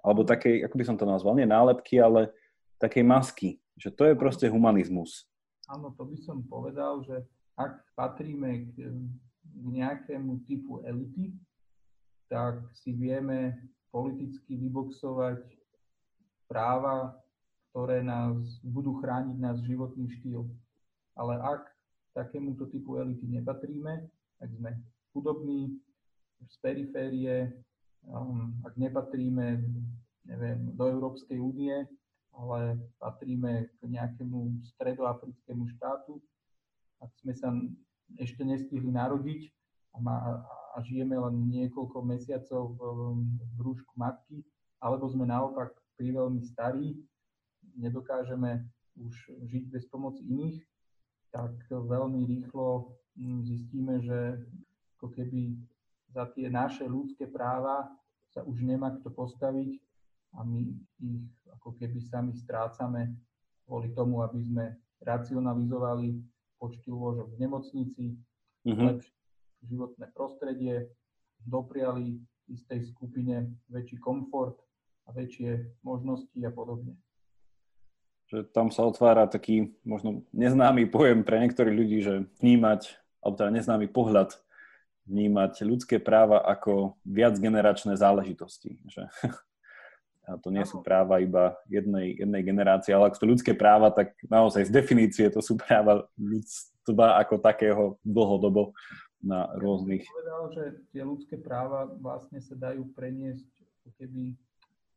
Alebo takej, ako by som to nazval, nie nálepky, ale takej masky. Že to je proste humanizmus. Áno, to by som povedal, že ak patríme k, k nejakému typu elity, tak si vieme politicky vyboxovať práva ktoré nás budú chrániť náš životný štýl. Ale ak takémuto typu elity nepatríme, ak sme chudobní, z periférie, um, ak nepatríme neviem, do Európskej únie, ale patríme k nejakému stredoafrickému štátu, ak sme sa ešte nestihli narodiť a, má, a žijeme len niekoľko mesiacov v, v brúšku matky, alebo sme naopak pri veľmi starí nedokážeme už žiť bez pomoci iných, tak veľmi rýchlo hm, zistíme, že ako keby za tie naše ľudské práva sa už nemá kto postaviť a my ich ako keby sami strácame kvôli tomu, aby sme racionalizovali počty lôžok v nemocnici, mm-hmm. lepšie životné prostredie, dopriali istej skupine väčší komfort a väčšie možnosti a podobne že tam sa otvára taký možno neznámy pojem pre niektorých ľudí, že vnímať, alebo teda neznámy pohľad, vnímať ľudské práva ako viacgeneračné záležitosti. Že (laughs) a to nie sú práva iba jednej, jednej generácie, ale ak sú to ľudské práva, tak naozaj z definície to sú práva ľudstva ako takého dlhodobo na rôznych... Ja povedal, že tie ľudské práva vlastne sa dajú preniesť keby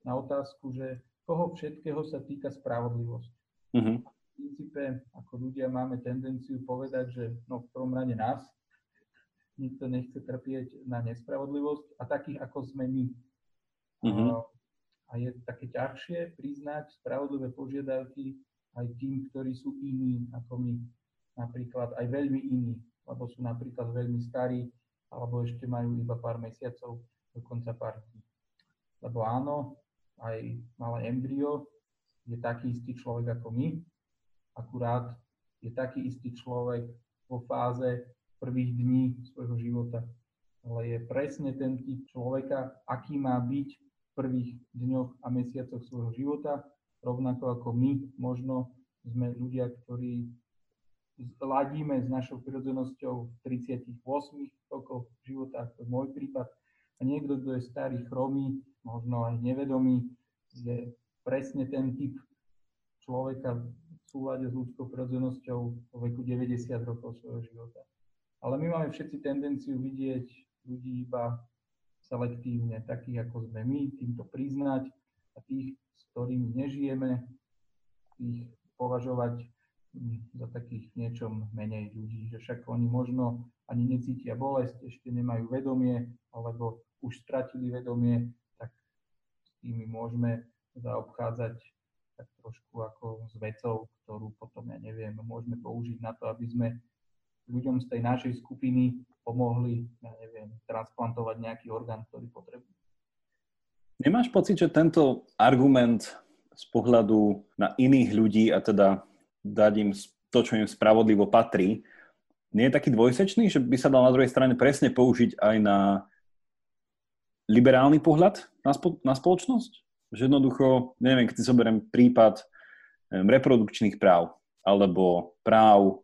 na otázku, že koho všetkého sa týka spravodlivosť. Uh-huh. V princípe, ako ľudia máme tendenciu povedať, že no v prvom rade nás, nikto nechce trpieť na nespravodlivosť a takých, ako sme my. Uh-huh. A je také ťažšie priznať spravodlivé požiadavky aj tým, ktorí sú iní ako my. Napríklad aj veľmi iní, lebo sú napríklad veľmi starí, alebo ešte majú iba pár mesiacov, dokonca pár dní. Lebo áno, aj malé embryo je taký istý človek ako my, akurát je taký istý človek vo fáze prvých dní svojho života. Ale je presne ten typ človeka, aký má byť v prvých dňoch a mesiacoch svojho života, rovnako ako my možno sme ľudia, ktorí ladíme s našou prirodzenosťou v 38 rokoch života, ako je môj prípad, a niekto, kto je starý, chromý, možno aj nevedomý, je presne ten typ človeka v súlade s ľudskou prirodzenosťou vo veku 90 rokov svojho života. Ale my máme všetci tendenciu vidieť ľudí iba selektívne, takých ako sme my, týmto priznať a tých, s ktorými nežijeme, tých považovať za takých niečom menej ľudí, že však oni možno ani necítia bolesť, ešte nemajú vedomie, alebo už stratili vedomie, tými môžeme zaobchádzať tak trošku ako s vecou, ktorú potom, ja neviem, môžeme použiť na to, aby sme ľuďom z tej našej skupiny pomohli, ja neviem, transplantovať nejaký orgán, ktorý potrebujú. Nemáš pocit, že tento argument z pohľadu na iných ľudí a teda dať im to, čo im spravodlivo patrí, nie je taký dvojsečný, že by sa dal na druhej strane presne použiť aj na liberálny pohľad na, spo- na spoločnosť? Že jednoducho, neviem, keď si zoberiem prípad neviem, reprodukčných práv alebo práv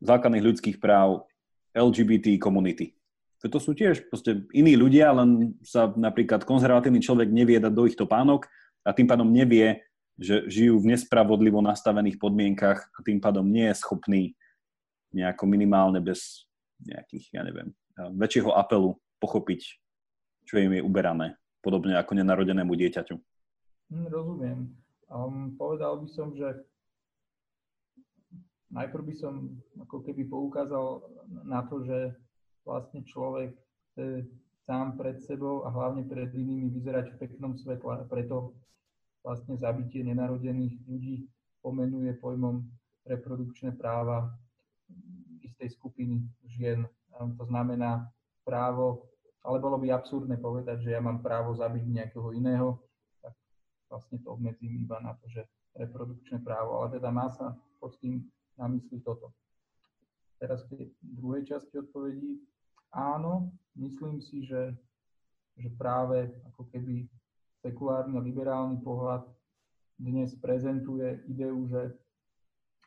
základných ľudských práv LGBT komunity. To sú tiež proste iní ľudia, len sa napríklad konzervatívny človek nevie dať do ich topánok a tým pádom nevie, že žijú v nespravodlivo nastavených podmienkach a tým pádom nie je schopný nejako minimálne bez nejakých, ja neviem, väčšieho apelu pochopiť, čo im je uberané, podobne ako nenarodenému dieťaťu. Hm, rozumiem. Um, povedal by som, že najprv by som ako keby poukázal na to, že vlastne človek chce sám pred sebou a hlavne pred inými vyzerať v peknom svetle a preto vlastne zabitie nenarodených ľudí pomenuje pojmom reprodukčné práva istej skupiny žien. To znamená právo, ale bolo by absurdné povedať, že ja mám právo zabiť nejakého iného, tak vlastne to obmedzím iba na to, že reprodukčné právo, ale teda má sa pod tým na mysli toto. Teraz k tej druhej časti odpovedí. Áno, myslím si, že, že práve ako keby sekulárny liberálny pohľad dnes prezentuje ideu, že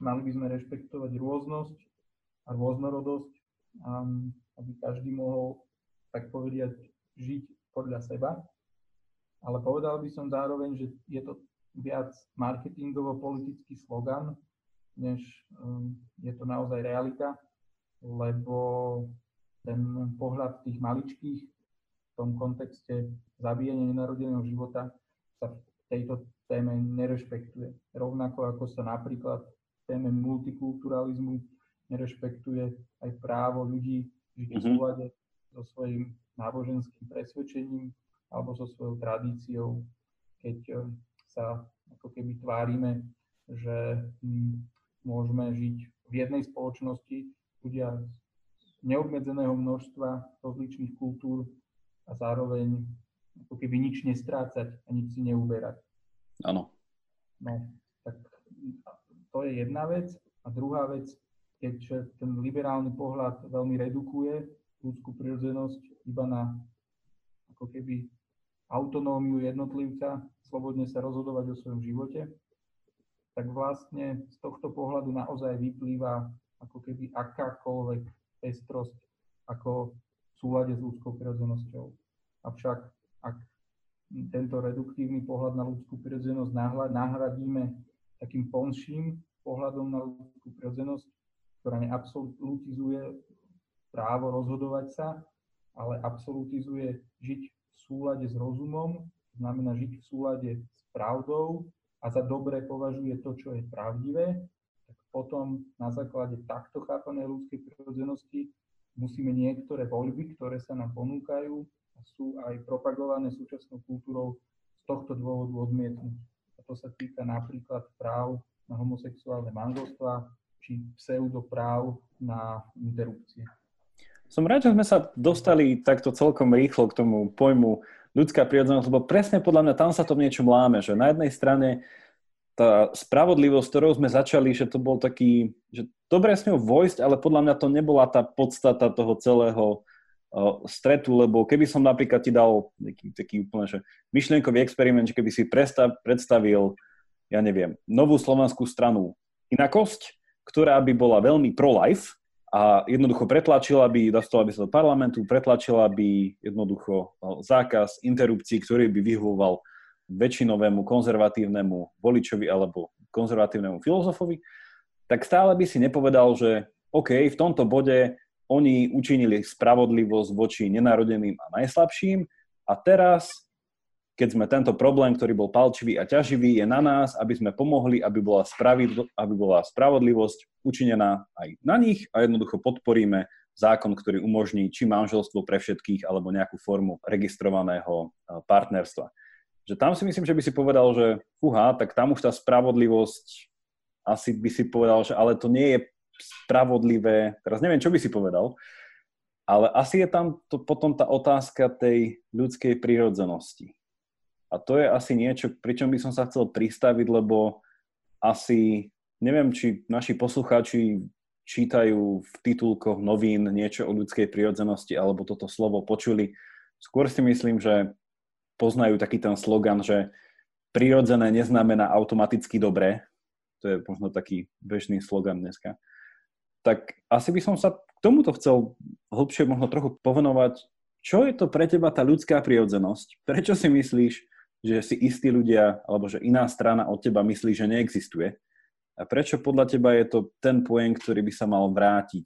mali by sme rešpektovať rôznosť a rôznorodosť, aby každý mohol, tak povediať, žiť podľa seba. Ale povedal by som zároveň, že je to viac marketingovo-politický slogan, než um, je to naozaj realita, lebo ten pohľad tých maličkých v tom kontexte zabíjania nenarodeného života sa v tejto téme nerešpektuje. Rovnako ako sa napríklad v téme multikulturalizmu nerešpektuje aj právo ľudí žiť v mhm. súlade so svojím náboženským presvedčením alebo so svojou tradíciou, keď eh, sa ako keby tvárime, že hm, môžeme žiť v jednej spoločnosti, ľudia z neobmedzeného množstva rozličných kultúr a zároveň ako keby nič nestrácať a nič si neuberať. Áno. No, tak to je jedna vec. A druhá vec, keď ten liberálny pohľad veľmi redukuje ľudskú prirodzenosť iba na ako keby autonómiu jednotlivca, slobodne sa rozhodovať o svojom živote, tak vlastne z tohto pohľadu naozaj vyplýva ako keby akákoľvek pestrosť ako v súlade s ľudskou prirodzenosťou. Avšak ak tento reduktívny pohľad na ľudskú prirodzenosť nahradíme takým ponším pohľadom na ľudskú prirodzenosť, ktorá neabsolutizuje právo rozhodovať sa, ale absolutizuje žiť v súlade s rozumom, znamená žiť v súlade s pravdou a za dobré považuje to, čo je pravdivé, tak potom na základe takto chápanej ľudskej prirodzenosti musíme niektoré voľby, ktoré sa nám ponúkajú a sú aj propagované súčasnou kultúrou, z tohto dôvodu odmietnúť. A to sa týka napríklad práv na homosexuálne manželstva či pseudopráv na interrupcie. Som rád, že sme sa dostali takto celkom rýchlo k tomu pojmu ľudská prírodzenosť, lebo presne podľa mňa tam sa to v niečom láme, že na jednej strane tá spravodlivosť, ktorou sme začali, že to bol taký, že dobre s ňou vojsť, ale podľa mňa to nebola tá podstata toho celého uh, stretu, lebo keby som napríklad ti dal taký, taký úplne, že myšlienkový experiment, že keby si predstav, predstavil, ja neviem, novú slovenskú stranu Inakosť, ktorá by bola veľmi pro-life, a jednoducho pretlačila by, dostala by sa do parlamentu, pretlačila by jednoducho zákaz interrupcií, ktorý by vyhovoval väčšinovému konzervatívnemu voličovi alebo konzervatívnemu filozofovi, tak stále by si nepovedal, že OK, v tomto bode oni učinili spravodlivosť voči nenarodeným a najslabším a teraz keď sme tento problém, ktorý bol palčivý a ťaživý, je na nás, aby sme pomohli, aby bola, spravidl- aby bola spravodlivosť učinená aj na nich a jednoducho podporíme zákon, ktorý umožní či manželstvo pre všetkých alebo nejakú formu registrovaného eh, partnerstva. Že tam si myslím, že by si povedal, že fúha, tak tam už tá spravodlivosť asi by si povedal, že ale to nie je spravodlivé, teraz neviem, čo by si povedal, ale asi je tam to, potom tá otázka tej ľudskej prírodzenosti a to je asi niečo, pričom by som sa chcel pristaviť, lebo asi neviem, či naši poslucháči čítajú v titulkoch novín niečo o ľudskej prirodzenosti alebo toto slovo počuli. Skôr si myslím, že poznajú taký ten slogan, že prirodzené neznamená automaticky dobré. To je možno taký bežný slogan dneska. Tak asi by som sa k tomuto chcel hlbšie možno trochu povenovať. Čo je to pre teba tá ľudská prirodzenosť? Prečo si myslíš, že si istí ľudia, alebo že iná strana od teba myslí, že neexistuje. A prečo podľa teba je to ten pojem, ktorý by sa mal vrátiť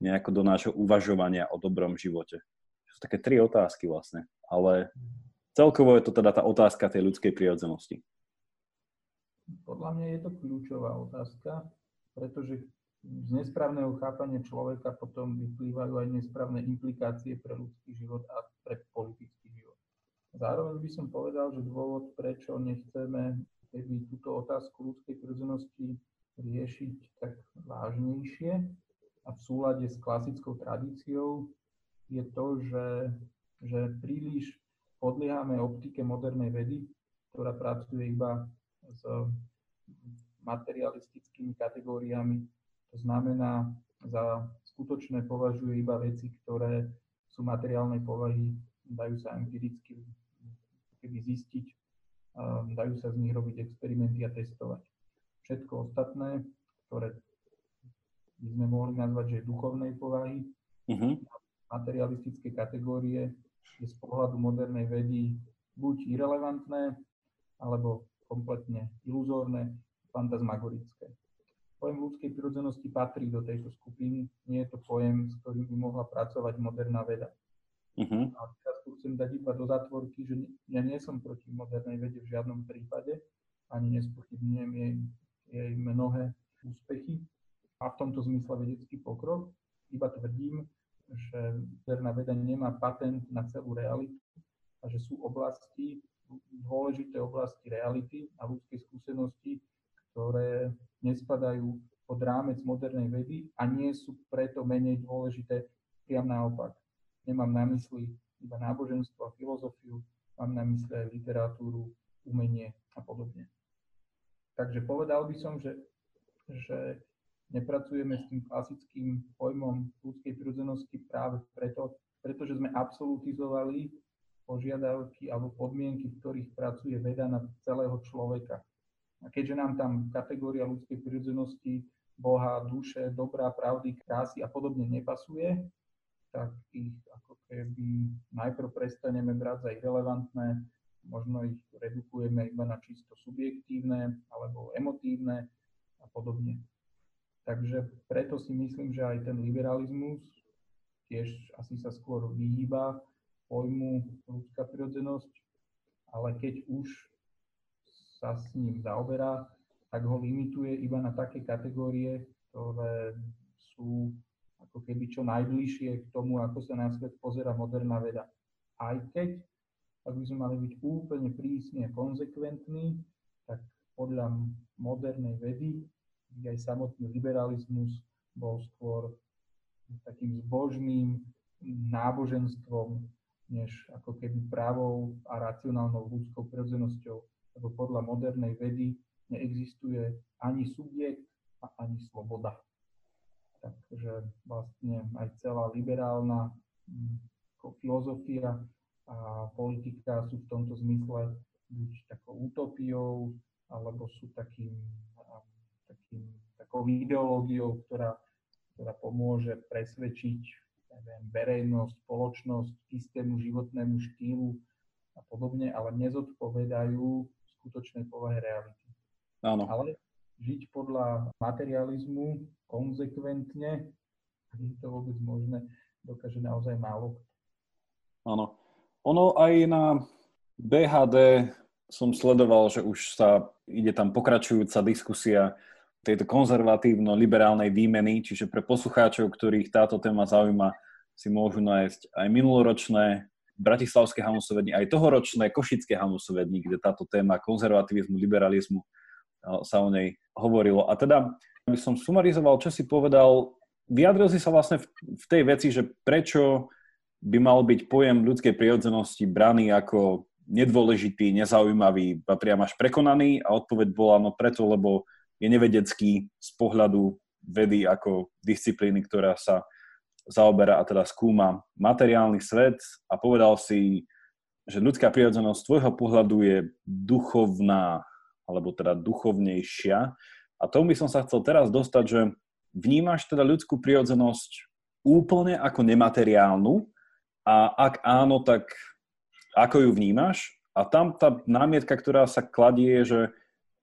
nejako do nášho uvažovania o dobrom živote? Sú také tri otázky vlastne, ale celkovo je to teda tá otázka tej ľudskej prirodzenosti. Podľa mňa je to kľúčová otázka, pretože z nesprávneho chápania človeka potom vyplývajú aj nesprávne implikácie pre ľudský život a pre politický. Zároveň by som povedal, že dôvod, prečo nechceme keby túto otázku ľudskej prirodzenosti riešiť tak vážnejšie a v súlade s klasickou tradíciou, je to, že, že príliš podliehame optike modernej vedy, ktorá pracuje iba s materialistickými kategóriami. To znamená, za skutočné považuje iba veci, ktoré sú materiálnej povahy, dajú sa empiricky keby zistiť, dajú sa z nich robiť experimenty a testovať. Všetko ostatné, ktoré by sme mohli nazvať, že duchovnej povahy, uh-huh. materialistické kategórie, je z pohľadu modernej vedy buď irrelevantné, alebo kompletne iluzórne, fantasmagorické. Pojem ľudskej prirodzenosti patrí do tejto skupiny, nie je to pojem, s ktorým by mohla pracovať moderná veda. Uh-huh. A tu chcem dať iba do zatvorky, že ja nie som proti modernej vede v žiadnom prípade, ani nespochybňujem jej, jej mnohé úspechy a v tomto zmysle vedecký pokrok. Iba tvrdím, že moderná veda nemá patent na celú realitu a že sú oblasti, dôležité oblasti reality a ľudskej skúsenosti, ktoré nespadajú pod rámec modernej vedy a nie sú preto menej dôležité, priam naopak Nemám na mysli iba náboženstvo a filozofiu, mám na mysli aj literatúru, umenie a podobne. Takže povedal by som, že, že nepracujeme s tým klasickým pojmom ľudskej prirodzenosti práve preto, pretože sme absolutizovali požiadavky alebo podmienky, v ktorých pracuje veda na celého človeka. A keďže nám tam kategória ľudskej prirodzenosti, Boha, duše, dobrá, pravdy, krásy a podobne nepasuje, tak ich ako keby najprv prestaneme brať za irrelevantné, možno ich redukujeme iba na čisto subjektívne alebo emotívne a podobne. Takže preto si myslím, že aj ten liberalizmus tiež asi sa skôr vyhýba pojmu ľudská prirodzenosť, ale keď už sa s ním zaoberá, tak ho limituje iba na také kategórie, ktoré sú ako keby čo najbližšie k tomu, ako sa na svet pozera moderná veda. Aj keď, ak by sme mali byť úplne prísne konzekventní, tak podľa modernej vedy aj samotný liberalizmus bol skôr takým zbožným náboženstvom než ako keby právou a racionálnou ľudskou prirodzenosťou, lebo podľa modernej vedy neexistuje ani subjekt a ani sloboda. Takže vlastne aj celá liberálna hm, filozofia a politika sú v tomto zmysle buď takou utopiou, alebo sú takým, takým, takou ideológiou, ktorá, ktorá pomôže presvedčiť neviem, verejnosť, spoločnosť k istému životnému štýlu a podobne, ale nezodpovedajú skutočnej povahe reality. Áno. Ale žiť podľa materializmu konzekventne, ak je to vôbec možné, dokáže naozaj málo. Áno. Ono aj na BHD som sledoval, že už sa ide tam pokračujúca diskusia tejto konzervatívno-liberálnej výmeny, čiže pre poslucháčov, ktorých táto téma zaujíma, si môžu nájsť aj minuloročné Bratislavské hamusovední, aj tohoročné Košické hamusovední, kde táto téma konzervativizmu, liberalizmu sa o nej hovorilo. A teda, aby som sumarizoval, čo si povedal, vyjadril si sa vlastne v tej veci, že prečo by mal byť pojem ľudskej prirodzenosti braný ako nedôležitý, nezaujímavý, priam až prekonaný a odpoveď bola no preto, lebo je nevedecký z pohľadu vedy ako disciplíny, ktorá sa zaoberá a teda skúma materiálny svet a povedal si, že ľudská prírodzenosť z tvojho pohľadu je duchovná, alebo teda duchovnejšia. A tomu by som sa chcel teraz dostať, že vnímaš teda ľudskú prírodzenosť úplne ako nemateriálnu a ak áno, tak ako ju vnímaš? A tam tá námietka, ktorá sa kladie, že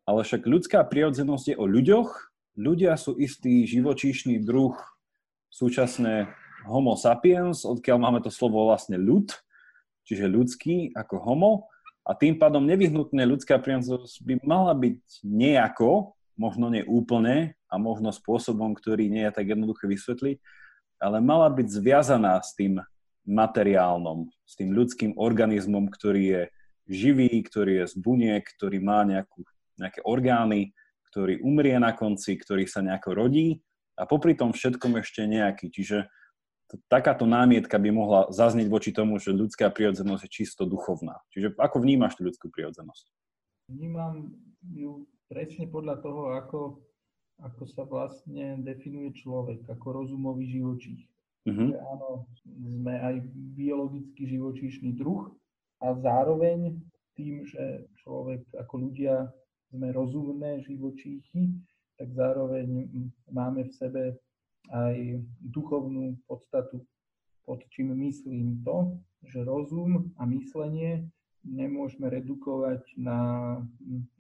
ale však ľudská prírodzenosť je o ľuďoch, ľudia sú istý živočíšny druh súčasné homo sapiens, odkiaľ máme to slovo vlastne ľud, čiže ľudský ako homo, a tým pádom nevyhnutne ľudská prírodzenosť by mala byť nejako, možno nie úplne a možno spôsobom, ktorý nie je tak jednoduché vysvetliť, ale mala byť zviazaná s tým materiálnom, s tým ľudským organizmom, ktorý je živý, ktorý je z buniek, ktorý má nejakú, nejaké orgány, ktorý umrie na konci, ktorý sa nejako rodí a popri tom všetkom ešte nejaký. Čiže takáto námietka by mohla zaznieť voči tomu, že ľudská prirodzenosť je čisto duchovná. Čiže ako vnímaš tú ľudskú prirodzenosť? Vnímam ju presne podľa toho, ako, ako sa vlastne definuje človek, ako rozumový živočích. Mm-hmm. Že áno, sme aj biologicky živočíšny druh a zároveň tým, že človek ako ľudia sme rozumné živočíchy, tak zároveň máme v sebe aj duchovnú podstatu, pod čím myslím to, že rozum a myslenie nemôžeme redukovať na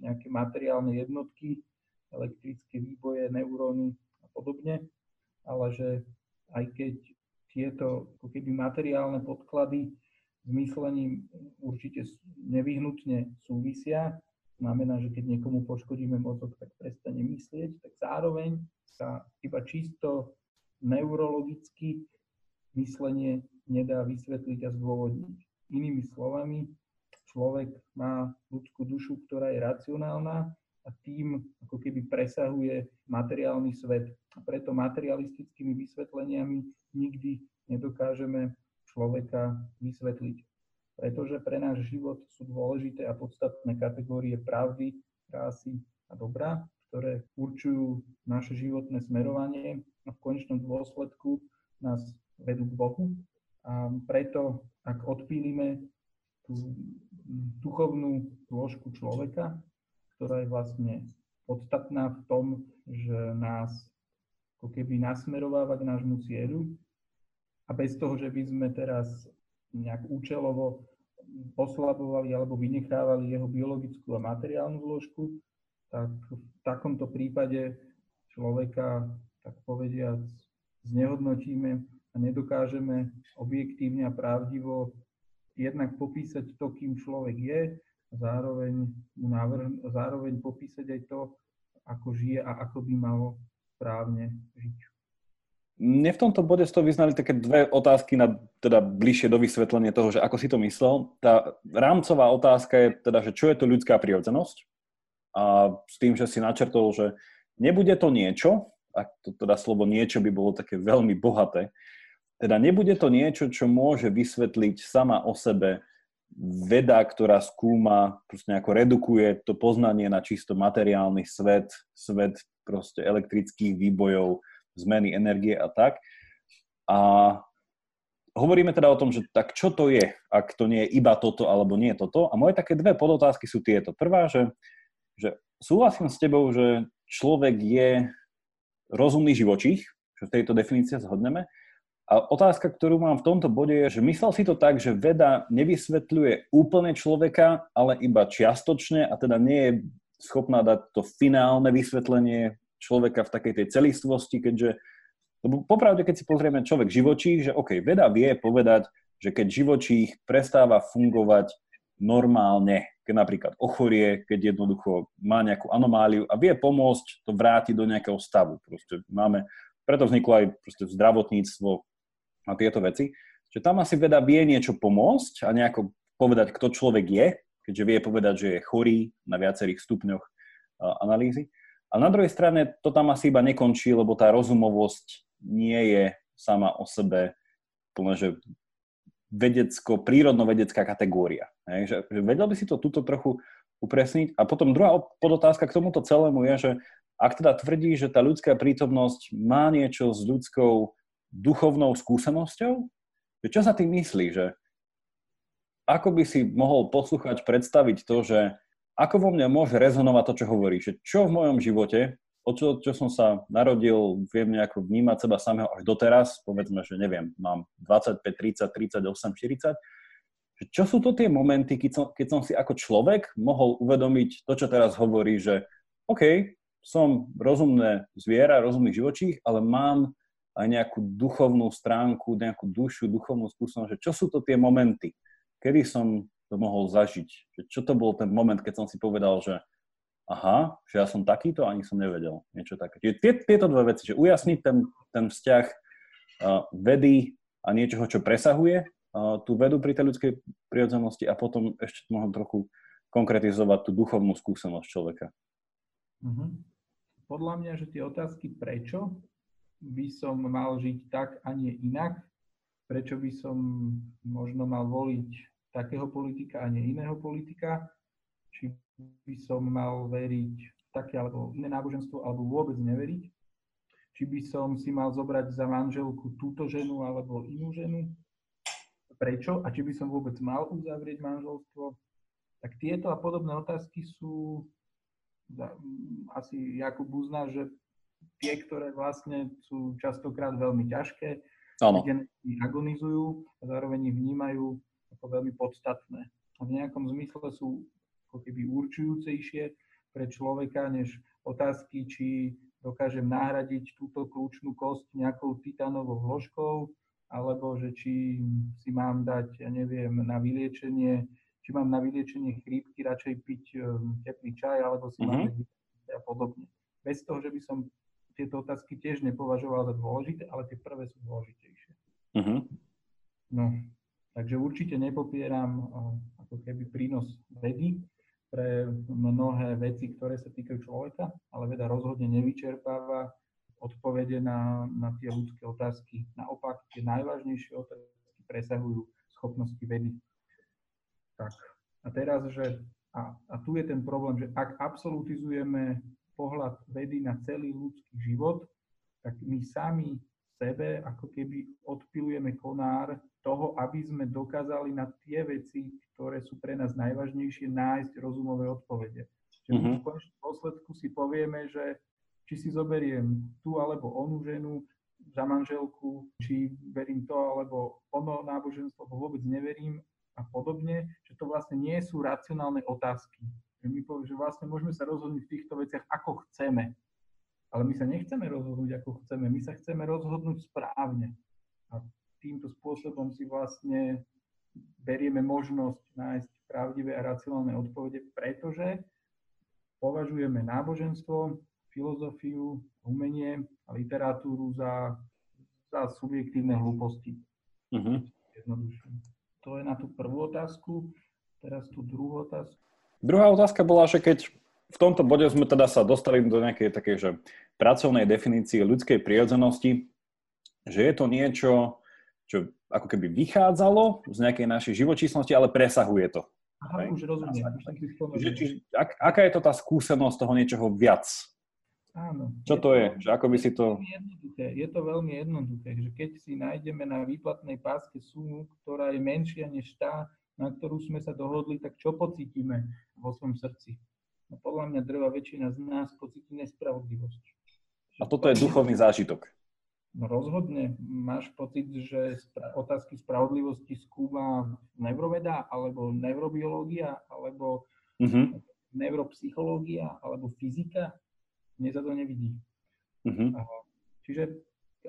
nejaké materiálne jednotky, elektrické výboje, neuróny a podobne, ale že aj keď tieto ako keby materiálne podklady s myslením určite nevyhnutne súvisia, znamená, že keď niekomu poškodíme mozog, tak prestane myslieť, tak zároveň sa iba čisto neurologicky myslenie nedá vysvetliť a zdôvodniť. Inými slovami, človek má ľudskú dušu, ktorá je racionálna a tým ako keby presahuje materiálny svet. A preto materialistickými vysvetleniami nikdy nedokážeme človeka vysvetliť. Pretože pre náš život sú dôležité a podstatné kategórie pravdy, krásy a dobra, ktoré určujú naše životné smerovanie a v konečnom dôsledku nás vedú k Bohu. A preto, ak odpílime tú duchovnú zložku človeka, ktorá je vlastne podstatná v tom, že nás ako keby nasmerováva k nášmu cieľu a bez toho, že by sme teraz nejak účelovo oslabovali alebo vynechávali jeho biologickú a materiálnu zložku, tak v takomto prípade človeka, tak povediac, znehodnotíme a nedokážeme objektívne a pravdivo jednak popísať to, kým človek je, a zároveň, zároveň popísať aj to, ako žije a ako by malo správne žiť. Mne v tomto bode toho vyznali také dve otázky na teda bližšie do vysvetlenia toho, že ako si to myslel. Tá rámcová otázka je teda, že čo je to ľudská prirodzenosť? A s tým, že si načrtol, že nebude to niečo, ak to teda slovo niečo by bolo také veľmi bohaté, teda nebude to niečo, čo môže vysvetliť sama o sebe veda, ktorá skúma, proste nejako redukuje to poznanie na čisto materiálny svet, svet proste elektrických výbojov, zmeny energie a tak. A hovoríme teda o tom, že tak čo to je, ak to nie je iba toto alebo nie toto. A moje také dve podotázky sú tieto. Prvá, že, že súhlasím s tebou, že človek je rozumný živočích, že v tejto definícii zhodneme. A otázka, ktorú mám v tomto bode je, že myslel si to tak, že veda nevysvetľuje úplne človeka, ale iba čiastočne a teda nie je schopná dať to finálne vysvetlenie človeka v takej tej celistvosti, keďže lebo popravde, keď si pozrieme človek živočích, že OK, veda vie povedať, že keď živočích prestáva fungovať normálne, keď napríklad ochorie, keď jednoducho má nejakú anomáliu a vie pomôcť to vrátiť do nejakého stavu. Proste máme, preto vzniklo aj proste zdravotníctvo a tieto veci. Že tam asi veda vie niečo pomôcť a nejako povedať, kto človek je, keďže vie povedať, že je chorý na viacerých stupňoch analýzy. A na druhej strane to tam asi iba nekončí, lebo tá rozumovosť nie je sama o sebe plne, že vedecko, prírodno-vedecká kategória. Hej? Že, že vedel by si to túto trochu upresniť? A potom druhá podotázka k tomuto celému je, že ak teda tvrdí, že tá ľudská prítomnosť má niečo s ľudskou duchovnou skúsenosťou, že čo sa tým myslí, že ako by si mohol poslúchať predstaviť to, že ako vo mne môže rezonovať to, čo hovorí, že čo v mojom živote o čo, čo som sa narodil, viem nejako vnímať seba samého až doteraz, povedzme, že neviem, mám 25, 30, 38, 40, že čo sú to tie momenty, keď som, keď som si ako človek mohol uvedomiť to, čo teraz hovorí, že OK, som rozumné zviera, rozumný živočích, ale mám aj nejakú duchovnú stránku, nejakú dušu, duchovnú skúsenosť, čo sú to tie momenty, kedy som to mohol zažiť, čo to bol ten moment, keď som si povedal, že aha, že ja som takýto, ani som nevedel. Niečo také. Čiže tie, tieto dve veci, že ujasniť ten, ten vzťah uh, vedy a niečoho, čo presahuje tú vedu pri tej ľudskej prirodzenosti a potom ešte možno trochu konkretizovať tú duchovnú skúsenosť človeka. Mm-hmm. Podľa mňa, že tie otázky prečo by som mal žiť tak a nie inak, prečo by som možno mal voliť takého politika a nie iného politika, či by som mal veriť také alebo iné náboženstvo, alebo vôbec neveriť. Či by som si mal zobrať za manželku túto ženu alebo inú ženu. Prečo? A či by som vôbec mal uzavrieť manželstvo. Tak tieto a podobné otázky sú, asi Jakub uzná, že tie, ktoré vlastne sú častokrát veľmi ťažké, kde agonizujú a zároveň ich vnímajú ako veľmi podstatné. A v nejakom zmysle sú ako keby určujúcejšie pre človeka, než otázky, či dokážem nahradiť túto kľúčnú kosť nejakou titánovou vložkou, alebo že či si mám dať, ja neviem, na vyliečenie, či mám na vyliečenie chrípky radšej piť um, teplý čaj, alebo si mm-hmm. mám mhm. a podobne. Bez toho, že by som tieto otázky tiež nepovažoval za dôležité, ale tie prvé sú dôležitejšie. Mm-hmm. No, takže určite nepopieram ako keby prínos vedy, pre mnohé veci, ktoré sa týkajú človeka, ale veda rozhodne nevyčerpáva odpovede na, na tie ľudské otázky. Naopak, tie najvážnejšie otázky presahujú schopnosti vedy. Tak, a teraz, že a, a tu je ten problém, že ak absolutizujeme pohľad vedy na celý ľudský život, tak my sami sebe ako keby odpilujeme konár toho, aby sme dokázali na tie veci, ktoré sú pre nás najvažnejšie, nájsť rozumové odpovede. Čiže mm-hmm. v konečnom dôsledku si povieme, že či si zoberiem tú alebo onú ženu za manželku, či verím to alebo ono náboženstvo, alebo vôbec neverím a podobne, že to vlastne nie sú racionálne otázky. Že my povieme, že vlastne môžeme sa rozhodnúť v týchto veciach ako chceme. Ale my sa nechceme rozhodnúť, ako chceme. My sa chceme rozhodnúť správne. A týmto spôsobom si vlastne berieme možnosť nájsť pravdivé a racionálne odpovede, pretože považujeme náboženstvo, filozofiu, umenie a literatúru za, za subjektívne hlúposti. Uh-huh. To je na tú prvú otázku. Teraz tú druhú otázku. Druhá otázka bola, že keď v tomto bode sme teda sa dostali do nejakej takej, že pracovnej definície ľudskej prirodzenosti, že je to niečo, čo ako keby vychádzalo z nejakej našej živočísnosti, ale presahuje to. Aha, už rozumiem. Že, či, ak, aká je to tá skúsenosť toho niečoho viac? Áno. Čo to je? Že ako by si to... Jednoduché. Je to veľmi jednoduché, že keď si nájdeme na výplatnej páske sumu, ktorá je menšia než tá, na ktorú sme sa dohodli, tak čo pocítime vo svojom srdci? No podľa mňa drva väčšina z nás pocíti nespravodlivosť. A toto je duchovný zážitok. No rozhodne. Máš pocit, že otázky spravodlivosti skúma neuroveda, alebo neurobiológia, alebo uh-huh. neuropsychológia, alebo fyzika? Mne sa to nevidí. Uh-huh. Čiže,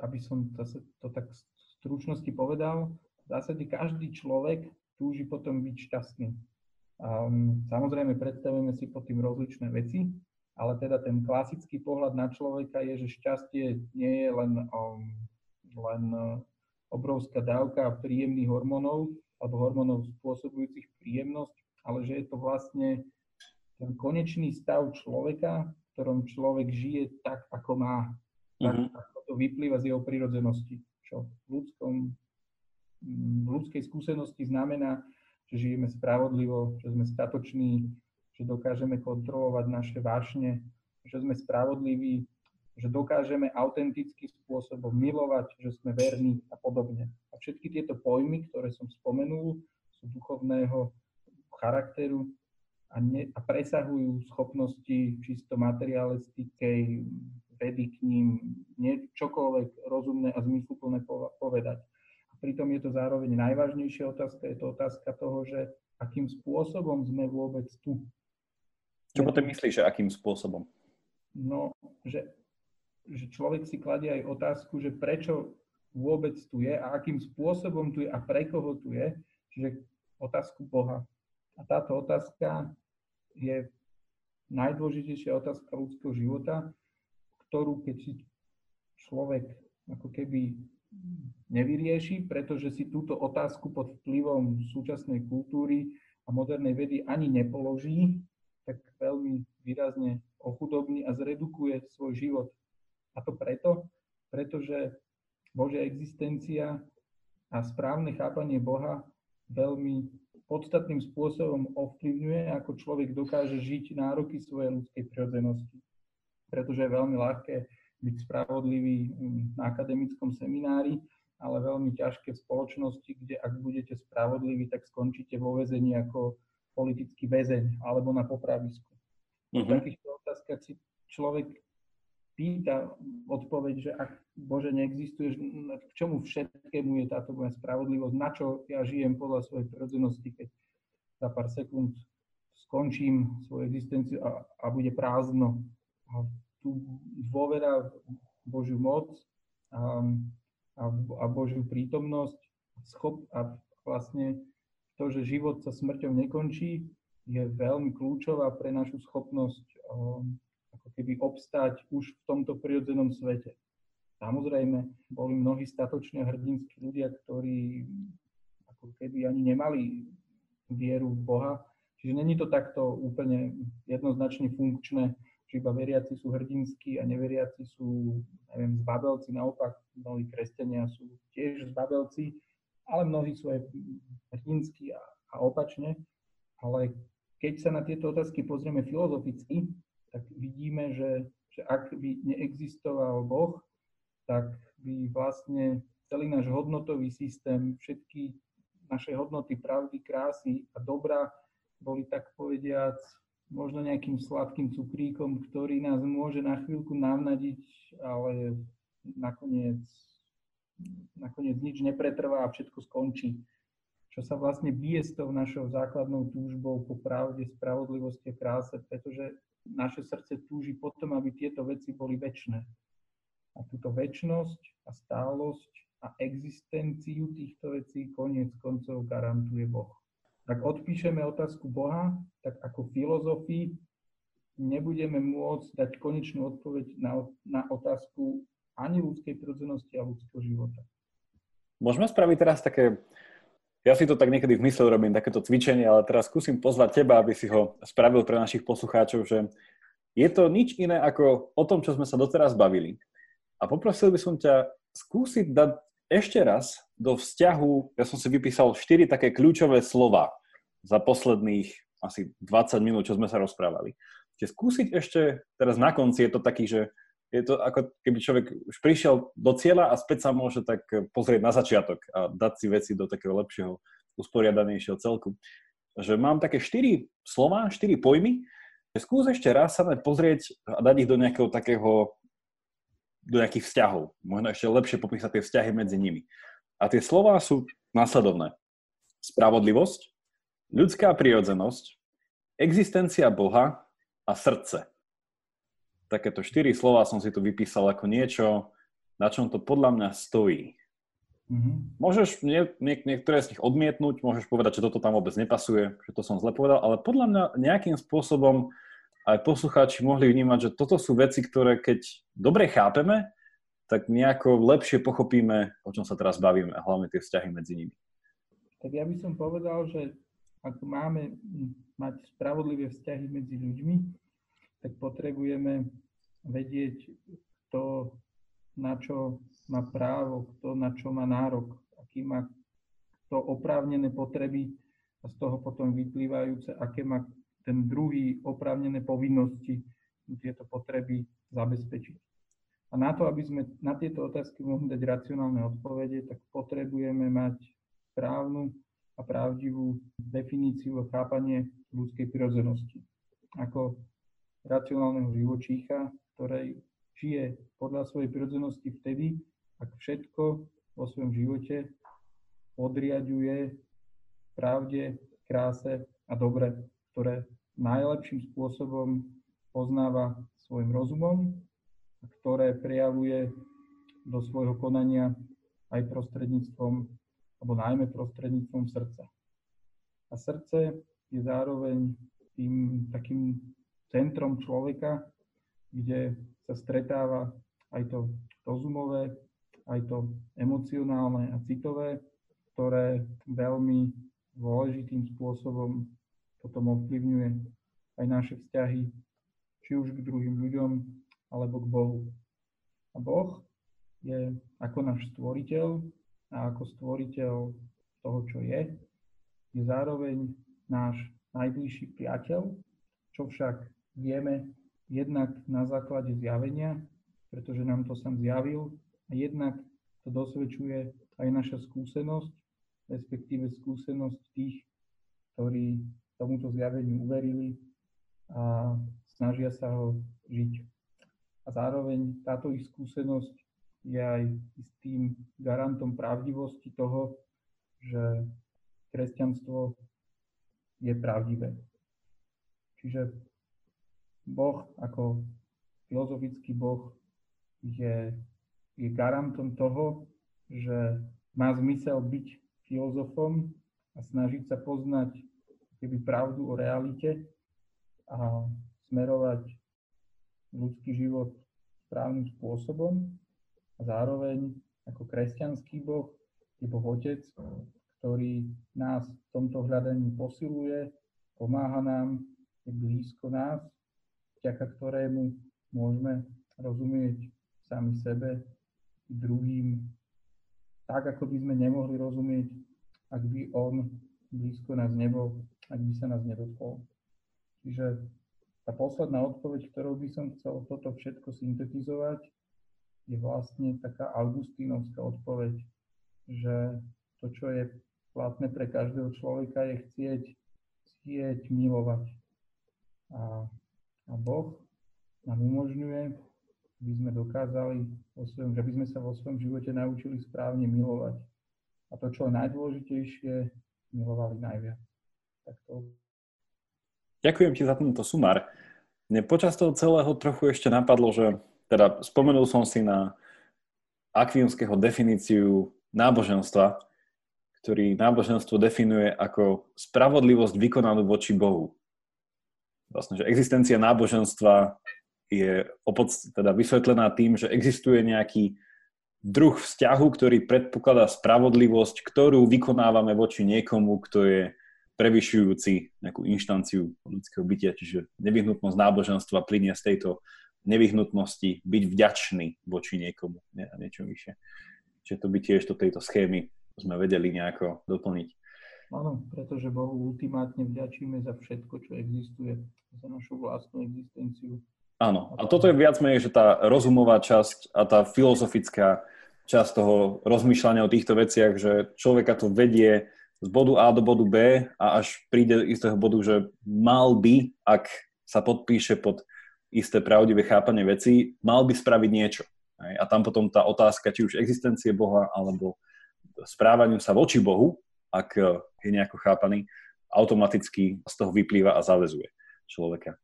aby som zase to tak v stručnosti povedal, v zásade každý človek túži potom byť šťastný. Um, samozrejme, predstavujeme si pod tým rozličné veci, ale teda ten klasický pohľad na človeka je, že šťastie nie je len, um, len uh, obrovská dávka príjemných hormónov alebo hormónov spôsobujúcich príjemnosť, ale že je to vlastne ten konečný stav človeka, ktorom človek žije tak, ako má. Tak, mm-hmm. ako to vyplýva z jeho prírodzenosti. Čo v, ľudskom, v ľudskej skúsenosti znamená, že žijeme spravodlivo, že sme statoční, že dokážeme kontrolovať naše vášne, že sme spravodliví, že dokážeme autentickým spôsobom milovať, že sme verní a podobne. A všetky tieto pojmy, ktoré som spomenul, sú duchovného charakteru a, ne, a presahujú schopnosti čisto materialistickej vedy k ním, nie čokoľvek rozumné a zmysluplné povedať. A pritom je to zároveň najvážnejšia otázka, je to otázka toho, že akým spôsobom sme vôbec tu. Čo potom myslíš, že akým spôsobom? No, že, že človek si kladie aj otázku, že prečo vôbec tu je a akým spôsobom tu je a pre koho tu je, čiže otázku Boha. A táto otázka je najdôležitejšia otázka ľudského života, ktorú keď si človek ako keby nevyrieši, pretože si túto otázku pod vplyvom súčasnej kultúry a modernej vedy ani nepoloží, tak veľmi výrazne ochudobní a zredukuje svoj život. A to preto, pretože Božia existencia a správne chápanie Boha veľmi podstatným spôsobom ovplyvňuje, ako človek dokáže žiť nároky svojej ľudskej prirodzenosti. Pretože je veľmi ľahké byť spravodlivý mm, na akademickom seminári, ale veľmi ťažké v spoločnosti, kde ak budete spravodliví, tak skončíte vo vezení ako politický väzeň alebo na popravisku. Uh-huh. V mhm. takýchto otázkach si človek pýta odpoveď, že ak Bože neexistuje, k čomu všetkému je táto moja spravodlivosť, na čo ja žijem podľa svojej prirodzenosti, keď za pár sekúnd skončím svoju existenciu a, a bude prázdno. A tu dôvera Božiu moc a, a, a Božiu prítomnosť schop, a vlastne to, že život sa smrťou nekončí, je veľmi kľúčová pre našu schopnosť um, ako keby obstáť už v tomto prirodzenom svete. Samozrejme, boli mnohí statoční a hrdinskí ľudia, ktorí ako keby ani nemali vieru v Boha. Čiže není to takto úplne jednoznačne funkčné, že iba veriaci sú hrdinskí a neveriaci sú, neviem, zbabelci. Naopak, mnohí kresťania sú tiež zbabelci ale mnohí sú aj hrdinskí a, a opačne. Ale keď sa na tieto otázky pozrieme filozoficky, tak vidíme, že, že ak by neexistoval Boh, tak by vlastne celý náš hodnotový systém, všetky naše hodnoty pravdy, krásy a dobra boli tak povediac možno nejakým sladkým cukríkom, ktorý nás môže na chvíľku navnadiť, ale nakoniec nakoniec nič nepretrvá a všetko skončí. Čo sa vlastne bije s tou našou základnou túžbou po pravde, spravodlivosti a kráse, pretože naše srdce túži potom, aby tieto veci boli väčšie. A túto väčšnosť a stálosť a existenciu týchto vecí koniec koncov garantuje Boh. Ak odpíšeme otázku Boha, tak ako filozofii nebudeme môcť dať konečnú odpoveď na, na otázku ani ľudskej prirodzenosti a ľudského života. Môžeme spraviť teraz také, ja si to tak niekedy v mysle robím, takéto cvičenie, ale teraz skúsim pozvať teba, aby si ho spravil pre našich poslucháčov, že je to nič iné ako o tom, čo sme sa doteraz bavili. A poprosil by som ťa skúsiť dať ešte raz do vzťahu, ja som si vypísal štyri také kľúčové slova za posledných asi 20 minút, čo sme sa rozprávali. Čiže skúsiť ešte, teraz na konci je to taký, že je to ako keby človek už prišiel do cieľa a späť sa môže tak pozrieť na začiatok a dať si veci do takého lepšieho, usporiadanejšieho celku. Že mám také štyri slova, štyri pojmy, že skús ešte raz sa pozrieť a dať ich do nejakého takého, do nejakých vzťahov. Možno ešte lepšie popísať tie vzťahy medzi nimi. A tie slova sú následovné. Spravodlivosť, ľudská prirodzenosť, existencia Boha a srdce takéto štyri slova som si tu vypísal ako niečo, na čom to podľa mňa stojí. Mm-hmm. Môžeš nie, nie, niektoré z nich odmietnúť, môžeš povedať, že toto tam vôbec nepasuje, že to som zle povedal, ale podľa mňa nejakým spôsobom aj poslucháči mohli vnímať, že toto sú veci, ktoré keď dobre chápeme, tak nejako lepšie pochopíme, o čom sa teraz bavíme a hlavne tie vzťahy medzi nimi. Tak ja by som povedal, že ak máme mať spravodlivé vzťahy medzi ľuďmi, tak potrebujeme vedieť, kto na čo má právo, kto na čo má nárok, aký má to oprávnené potreby a z toho potom vyplývajúce, aké má ten druhý oprávnené povinnosti tieto potreby zabezpečiť. A na to, aby sme na tieto otázky mohli dať racionálne odpovede, tak potrebujeme mať správnu a pravdivú definíciu a chápanie ľudskej prirodzenosti. Ako racionálneho živočícha, ktorej žije podľa svojej prirodzenosti vtedy, ak všetko vo svojom živote podriaduje pravde, kráse a dobre, ktoré najlepším spôsobom poznáva svojim rozumom ktoré prejavuje do svojho konania aj prostredníctvom, alebo najmä prostredníctvom srdca. A srdce je zároveň tým takým centrom človeka, kde sa stretáva aj to rozumové, aj to emocionálne a citové, ktoré veľmi dôležitým spôsobom potom ovplyvňuje aj naše vzťahy, či už k druhým ľuďom, alebo k Bohu. A Boh je ako náš stvoriteľ a ako stvoriteľ toho, čo je, je zároveň náš najbližší priateľ, čo však vieme jednak na základe zjavenia, pretože nám to sám zjavil, a jednak to dosvedčuje aj naša skúsenosť, respektíve skúsenosť tých, ktorí tomuto zjaveniu uverili a snažia sa ho žiť. A zároveň táto ich skúsenosť je aj istým garantom pravdivosti toho, že kresťanstvo je pravdivé. Čiže Boh ako filozofický Boh je, je garantom toho, že má zmysel byť filozofom a snažiť sa poznať keby pravdu o realite a smerovať ľudský život správnym spôsobom. A zároveň ako kresťanský Boh je Boh Otec, ktorý nás v tomto hľadaní posiluje, pomáha nám, je blízko nás vďaka ktorému môžeme rozumieť sami sebe, druhým, tak ako by sme nemohli rozumieť, ak by on blízko nás nebol, ak by sa nás nedotkol. Čiže tá posledná odpoveď, ktorou by som chcel toto všetko syntetizovať, je vlastne taká augustínovská odpoveď, že to, čo je platné pre každého človeka, je chcieť, chcieť milovať. A a Boh nám umožňuje, aby sme dokázali, vo svojom, že by sme sa vo svojom živote naučili správne milovať. A to, čo je najdôležitejšie, milovali najviac. Tak to... Ďakujem ti za tento sumár. Mne počas toho celého trochu ešte napadlo, že teda spomenul som si na Akviumského definíciu náboženstva, ktorý náboženstvo definuje ako spravodlivosť vykonanú voči Bohu vlastne, že existencia náboženstva je opod, teda vysvetlená tým, že existuje nejaký druh vzťahu, ktorý predpokladá spravodlivosť, ktorú vykonávame voči niekomu, kto je prevyšujúci nejakú inštanciu ľudského bytia, čiže nevyhnutnosť náboženstva plinie z tejto nevyhnutnosti byť vďačný voči niekomu, nie, niečo vyššie. Čiže to by tiež do tejto schémy sme vedeli nejako doplniť. Áno, pretože Bohu ultimátne vďačíme za všetko, čo existuje, za našu vlastnú existenciu. Áno, a toto je viac menej, že tá rozumová časť a tá filozofická časť toho rozmýšľania o týchto veciach, že človeka to vedie z bodu A do bodu B a až príde istého bodu, že mal by, ak sa podpíše pod isté pravdivé chápanie veci, mal by spraviť niečo. A tam potom tá otázka, či už existencie Boha, alebo správaniu sa voči Bohu, ak je nejako chápaný, automaticky z toho vyplýva a zavezuje človeka.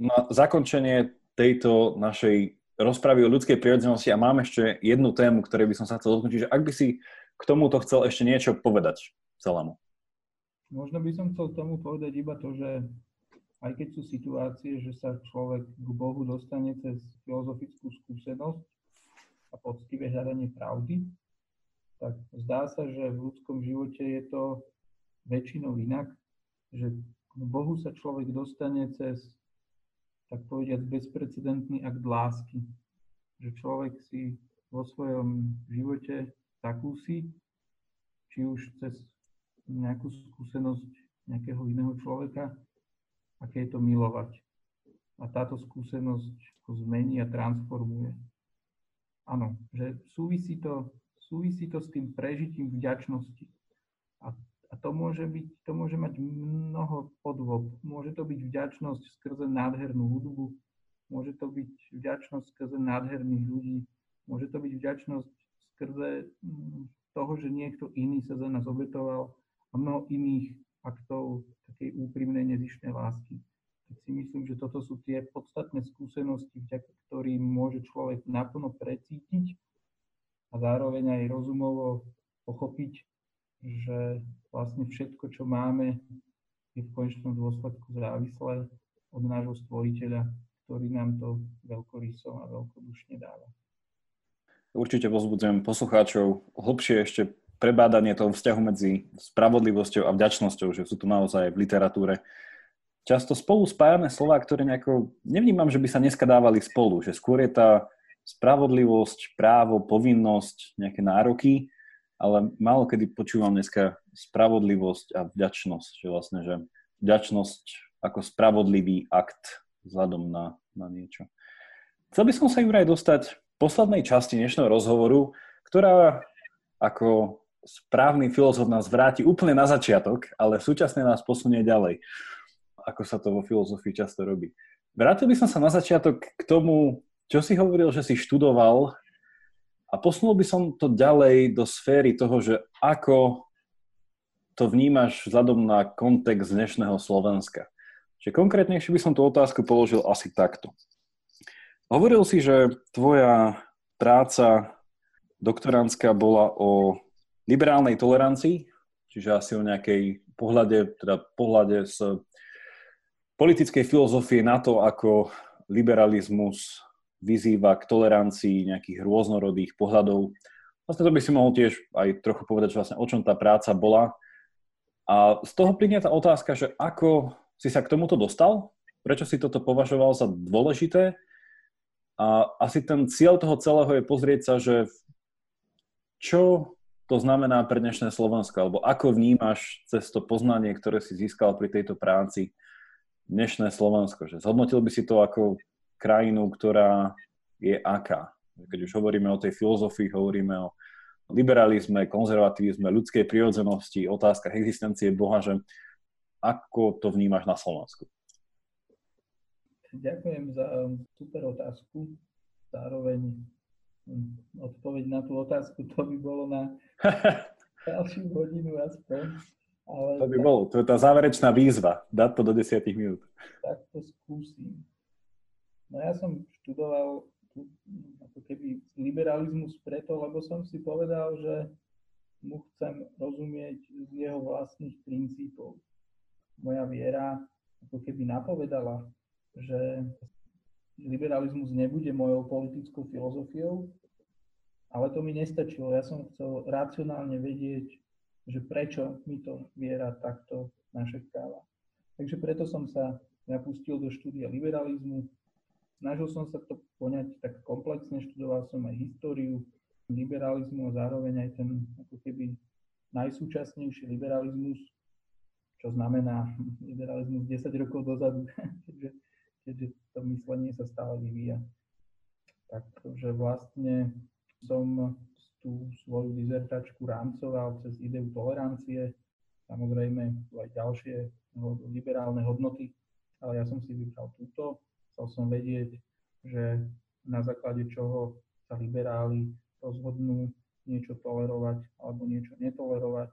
Na zakončenie tejto našej rozpravy o ľudskej prirodzenosti a mám ešte jednu tému, ktorej by som sa chcel dotknúť, že ak by si k tomuto chcel ešte niečo povedať celému. Možno by som chcel tomu povedať iba to, že aj keď sú situácie, že sa človek k Bohu dostane cez filozofickú skúsenosť a poctivé hľadanie pravdy, tak zdá sa, že v ľudskom živote je to väčšinou inak, že Bohu sa človek dostane cez, tak povediať, bezprecedentný akt lásky. Že človek si vo svojom živote zakúsi, či už cez nejakú skúsenosť nejakého iného človeka, aké je to milovať. A táto skúsenosť ho zmení a transformuje. Áno, že súvisí to, súvisí to s tým prežitím vďačnosti. A, to, môže byť, to môže mať mnoho podvob. Môže to byť vďačnosť skrze nádhernú hudbu, môže to byť vďačnosť skrze nádherných ľudí, môže to byť vďačnosť skrze mm, toho, že niekto iný sa za nás obetoval a mnoho iných aktov takej úprimnej, nezišnej lásky. Tak si myslím, že toto sú tie podstatné skúsenosti, vďaka ktorým môže človek naplno precítiť a zároveň aj rozumovo pochopiť, že vlastne všetko, čo máme, je v konečnom dôsledku závislé od nášho stvoriteľa, ktorý nám to veľkoryso a veľkodušne dáva. Určite pozbudzujem poslucháčov hlbšie ešte prebádanie toho vzťahu medzi spravodlivosťou a vďačnosťou, že sú tu naozaj v literatúre často spolu spájame slova, ktoré nejako, nevnímam, že by sa dneska dávali spolu, že skôr je tá spravodlivosť, právo, povinnosť, nejaké nároky, ale málo kedy počúvam dneska spravodlivosť a vďačnosť, že vlastne, že vďačnosť ako spravodlivý akt vzhľadom na, na niečo. Chcel by som sa, Juraj, dostať v poslednej časti dnešného rozhovoru, ktorá ako správny filozof nás vráti úplne na začiatok, ale súčasne nás posunie ďalej, ako sa to vo filozofii často robí. Vrátil by som sa na začiatok k tomu, čo si hovoril, že si študoval a posunul by som to ďalej do sféry toho, že ako to vnímaš vzhľadom na kontext dnešného Slovenska. Čiže konkrétnejšie by som tú otázku položil asi takto. Hovoril si, že tvoja práca doktorandská bola o liberálnej tolerancii, čiže asi o nejakej pohľade, teda pohľade z politickej filozofie na to, ako liberalizmus vyzýva k tolerancii nejakých rôznorodých pohľadov. Vlastne to by si mohol tiež aj trochu povedať, že vlastne o čom tá práca bola. A z toho plynie tá otázka, že ako si sa k tomuto dostal, prečo si toto považoval za dôležité a asi ten cieľ toho celého je pozrieť sa, že čo to znamená pre dnešné Slovensko, alebo ako vnímaš cez to poznanie, ktoré si získal pri tejto práci dnešné Slovensko? Že zhodnotil by si to ako krajinu, ktorá je aká? Keď už hovoríme o tej filozofii, hovoríme o liberalizme, konzervativizme, ľudskej prirodzenosti, otázkach existencie Boha, že ako to vnímaš na Slovensku? Ďakujem za super otázku. Zároveň odpoveď na tú otázku, to by bolo na (laughs) ďalšiu hodinu aspoň. Ale to by tak, bolo, to je tá záverečná výzva, dať to do 10 minút. Tak to skúsim. No ja som študoval ako keby liberalizmus preto, lebo som si povedal, že mu chcem rozumieť z jeho vlastných princípov. Moja viera ako keby napovedala, že liberalizmus nebude mojou politickou filozofiou, ale to mi nestačilo. Ja som chcel racionálne vedieť, že prečo mi to viera takto našepkáva. Takže preto som sa napustil do štúdia liberalizmu. Snažil som sa to poňať tak komplexne, študoval som aj históriu, liberalizmu a zároveň aj ten ako keby najsúčasnejší liberalizmus, čo znamená liberalizmus 10 rokov dozadu, (laughs) keďže, keďže to myslenie sa stále vyvíja. Takže vlastne som tú svoju dizertačku rámcoval cez ideu tolerancie, samozrejme aj ďalšie liberálne hodnoty, ale ja som si vybral túto. Chcel som vedieť, že na základe čoho sa liberáli rozhodnú niečo tolerovať alebo niečo netolerovať.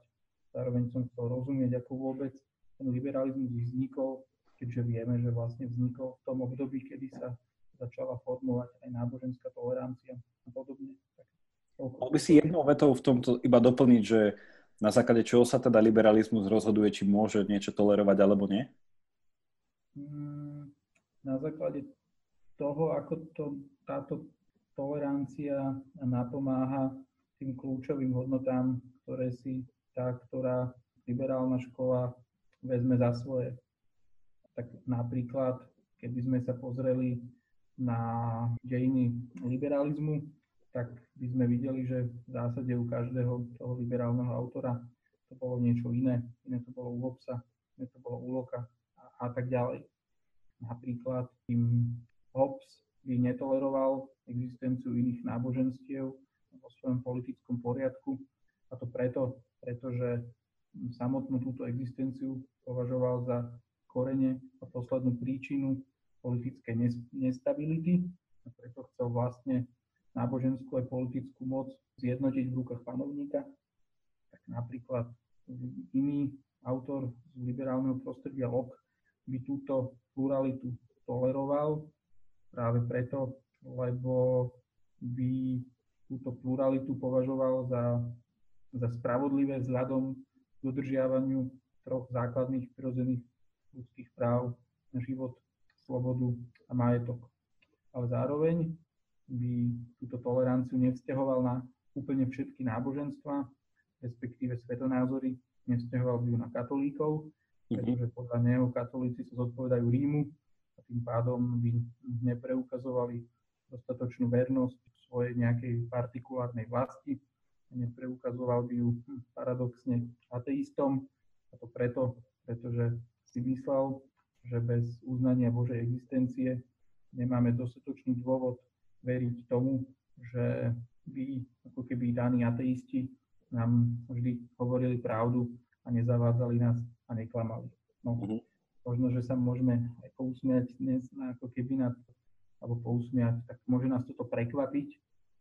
Zároveň som chcel rozumieť, ako vôbec ten liberalizmus vznikol, keďže vieme, že vlastne vznikol v tom období, kedy sa začala formovať aj náboženská tolerancia a podobne. Mohol by si jednou vetou v tomto iba doplniť, že na základe čoho sa teda liberalizmus rozhoduje, či môže niečo tolerovať alebo nie? Mm, na základe toho, ako to, táto tolerancia napomáha tým kľúčovým hodnotám, ktoré si tá, ktorá liberálna škola vezme za svoje. Tak napríklad, keby sme sa pozreli na dejiny liberalizmu, tak by sme videli, že v zásade u každého toho liberálneho autora to bolo niečo iné. Iné to bolo u Hobbesa, iné to bolo u Loka a, a tak ďalej. Napríklad tým Hobbes by netoleroval existenciu iných náboženstiev vo svojom politickom poriadku a to preto, pretože samotnú túto existenciu považoval za korene a poslednú príčinu politickej nestability a preto chcel vlastne náboženskú aj politickú moc zjednotiť v rukách panovníka. Tak napríklad iný autor z liberálneho prostredia Locke by túto pluralitu toleroval práve preto, lebo by túto pluralitu považoval za, za spravodlivé vzhľadom k dodržiavaniu troch základných prirodzených ľudských práv na život, slobodu a majetok. Ale zároveň by túto toleranciu nevzťahoval na úplne všetky náboženstva, respektíve svetonázory, nevzťahoval by ju na katolíkov. Pretože podľa neho katolíci sa zodpovedajú Rímu a tým pádom by nepreukazovali dostatočnú vernosť svojej nejakej partikulárnej vlasti nepreukazoval by ju paradoxne ateistom. A to preto, pretože si myslel, že bez uznania Božej existencie nemáme dostatočný dôvod veriť tomu, že by ako keby daní ateisti nám vždy hovorili pravdu a nezavádzali nás a neklamali. No, mm-hmm. Možno, že sa môžeme aj pousmiať dnes na, ako keby na, alebo pousmiať, tak môže nás toto prekvapiť,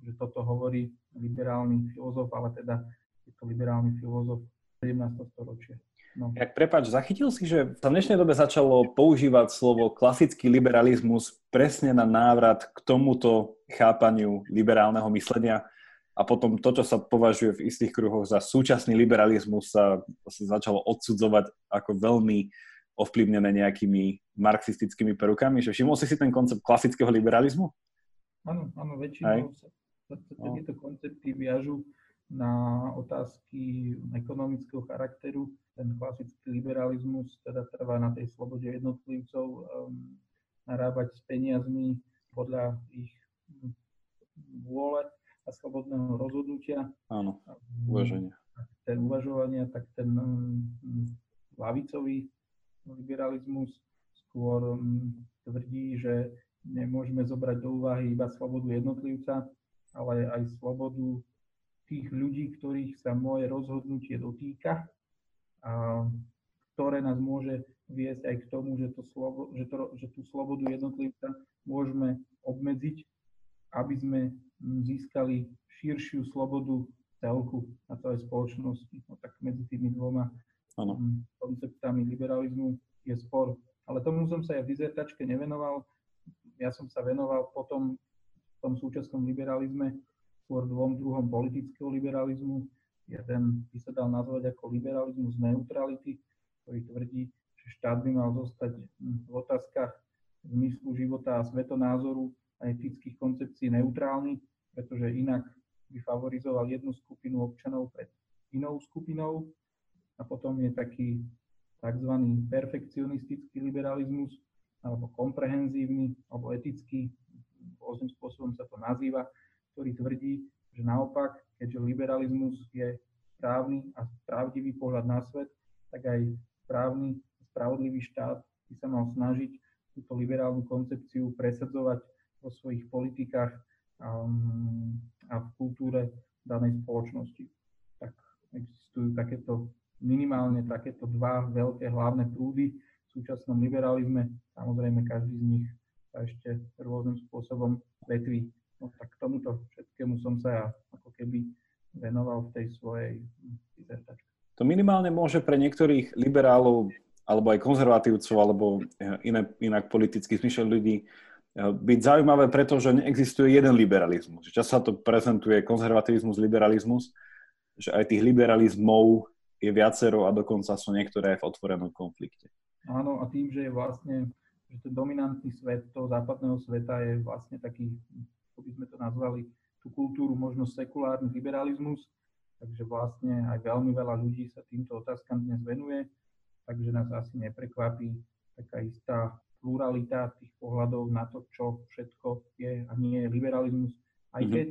že toto hovorí liberálny filozof, ale teda je to liberálny filozof 17. storočia. No. Jak prepač, zachytil si, že sa v dnešnej dobe začalo používať slovo klasický liberalizmus presne na návrat k tomuto chápaniu liberálneho myslenia a potom to, čo sa považuje v istých kruhoch za súčasný liberalizmus, sa, sa začalo odsudzovať ako veľmi ovplyvnené nejakými marxistickými perukami. Že všimol si si ten koncept klasického liberalizmu? Áno, áno, väčšinou sa, sa, sa no. tieto koncepty viažu na otázky ekonomického charakteru ten klasický liberalizmus teda trvá na tej slobode jednotlivcov um, narábať s peniazmi podľa ich vôle a slobodného rozhodnutia. Áno, uvaženia. Ten uvažovania, tak ten um, lavicový liberalizmus skôr um, tvrdí, že nemôžeme zobrať do úvahy iba slobodu jednotlivca, ale aj slobodu tých ľudí, ktorých sa moje rozhodnutie dotýka a ktoré nás môže viesť aj k tomu, že, to slovo, že, to, že tú slobodu jednotlivca môžeme obmedziť, aby sme získali širšiu slobodu celku a celej spoločnosti. No tak medzi tými dvoma ano. konceptami liberalizmu je spor. Ale tomu som sa aj v dizertačke nevenoval. Ja som sa venoval potom v tom súčasnom liberalizme skôr dvom druhom politického liberalizmu, Jeden by sa dal nazvať ako liberalizmus neutrality, ktorý tvrdí, že štát by mal zostať v otázkach zmyslu života a svetonázoru a etických koncepcií neutrálny, pretože inak by favorizoval jednu skupinu občanov pred inou skupinou. A potom je taký tzv. perfekcionistický liberalizmus, alebo komprehenzívny, alebo etický, rôznym spôsobom sa to nazýva, ktorý tvrdí, že naopak, keďže liberalizmus je správny a pravdivý pohľad na svet, tak aj správny, spravodlivý štát by sa mal snažiť túto liberálnu koncepciu presadzovať vo svojich politikách a v kultúre danej spoločnosti. Tak existujú takéto, minimálne takéto dva veľké hlavné prúdy v súčasnom liberalizme. Samozrejme, každý z nich sa ešte rôznym spôsobom vetví. No tak tomuto všetkému som sa ja ako keby venoval v tej svojej dizertačke. To minimálne môže pre niektorých liberálov alebo aj konzervatívcov, alebo iné, inak politicky smyšľa ľudí byť zaujímavé, pretože neexistuje jeden liberalizmus. Čas sa to prezentuje konzervativizmus, liberalizmus, že aj tých liberalizmov je viacero a dokonca sú niektoré v otvorenom konflikte. Áno, a tým, že je vlastne, že ten dominantný svet toho západného sveta je vlastne taký, ako by sme to nazvali, tú kultúru možno sekulárny liberalizmus, takže vlastne aj veľmi veľa ľudí sa týmto otázkam dnes venuje, takže nás asi neprekvapí taká istá pluralita tých pohľadov na to, čo všetko je a nie je liberalizmus, aj mhm. keď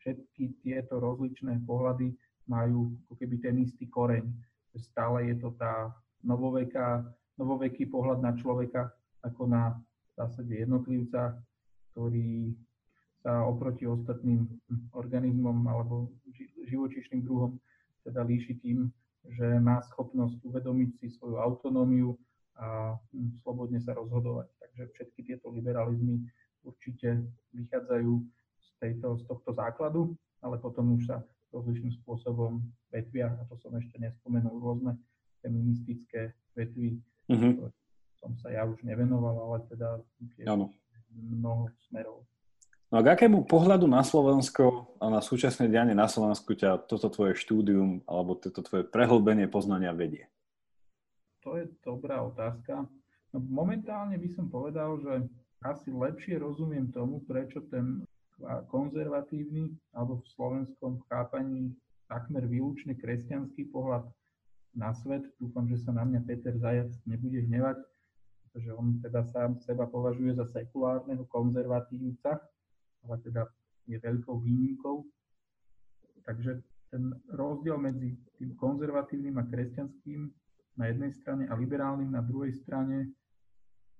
všetky tieto rozličné pohľady majú ako keby ten istý koreň. Stále je to tá novoveká, novoveký pohľad na človeka ako na v zásade jednotlivca, ktorý sa oproti ostatným organizmom alebo živočíšnym druhom teda líši tým, že má schopnosť uvedomiť si svoju autonómiu, a slobodne sa rozhodovať. Takže všetky tieto liberalizmy určite vychádzajú z, tejto, z tohto základu, ale potom už sa rozličným spôsobom vetvia, a to som ešte nespomenul, rôzne feministické vetvy, mm-hmm. som sa ja už nevenoval, ale teda tiež mnoho smerov. No a k akému pohľadu na Slovensko a na súčasné dianie na Slovensku ťa toto tvoje štúdium alebo toto tvoje prehlbenie poznania vedie? To je dobrá otázka. No, momentálne by som povedal, že asi lepšie rozumiem tomu, prečo ten konzervatívny alebo v slovenskom chápaní takmer výlučne kresťanský pohľad na svet. Dúfam, že sa na mňa Peter Zajac nebude hnevať, pretože on teda sám seba považuje za sekulárneho konzervatívca, ale teda je veľkou výnimkou. Takže ten rozdiel medzi tým konzervatívnym a kresťanským na jednej strane a liberálnym na druhej strane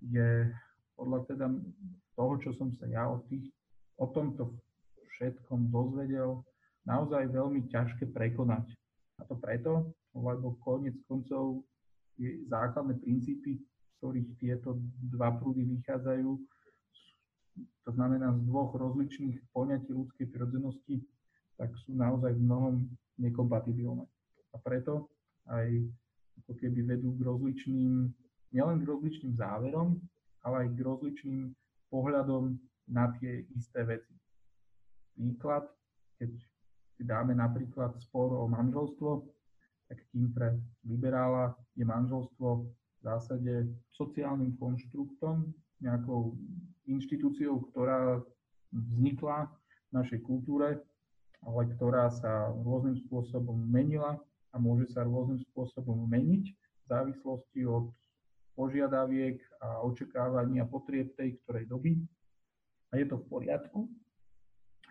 je podľa teda toho, čo som sa ja o, tých, o tomto všetkom dozvedel, naozaj veľmi ťažké prekonať. A to preto, lebo konec koncov je základné princípy, z ktorých tieto dva prúdy vychádzajú, to znamená z dvoch rozličných poňatí ľudskej prirodzenosti, tak sú naozaj v mnohom nekompatibilné. A preto aj ako keby vedú k rozličným, nielen k rozličným záverom, ale aj k rozličným pohľadom na tie isté veci. Príklad, keď si dáme napríklad spor o manželstvo, tak tým pre liberála je manželstvo v zásade sociálnym konštruktom, nejakou inštitúciou, ktorá vznikla v našej kultúre, ale ktorá sa rôznym spôsobom menila a môže sa rôznym spôsobom meniť v závislosti od požiadaviek a očakávaní a potrieb tej ktorej doby. A je to v poriadku.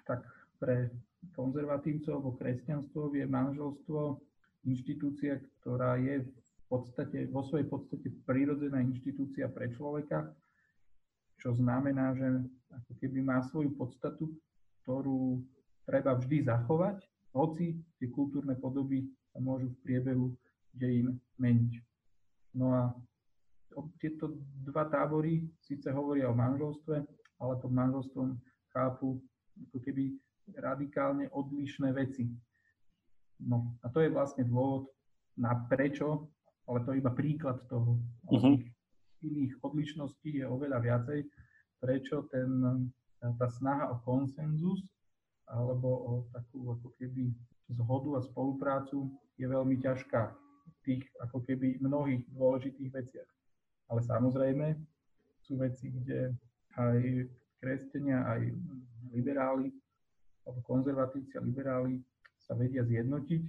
Tak pre konzervatívcov alebo kresťanstvo je manželstvo inštitúcia, ktorá je v podstate, vo svojej podstate prírodzená inštitúcia pre človeka, čo znamená, že ako keby má svoju podstatu, ktorú treba vždy zachovať, hoci tie kultúrne podoby sa môžu v priebehu dejín meniť. No a tieto dva tábory síce hovoria o manželstve, ale pod manželstvom chápu ako keby radikálne odlišné veci. No a to je vlastne dôvod na prečo, ale to je iba príklad toho. Uh-huh. Iných odlišností je oveľa viacej, prečo ten, tá snaha o konsenzus alebo o takú ako keby zhodu a spoluprácu je veľmi ťažká v tých ako keby mnohých dôležitých veciach. Ale samozrejme sú veci, kde aj kresťania, aj liberáli, alebo konzervatívci a liberáli sa vedia zjednotiť.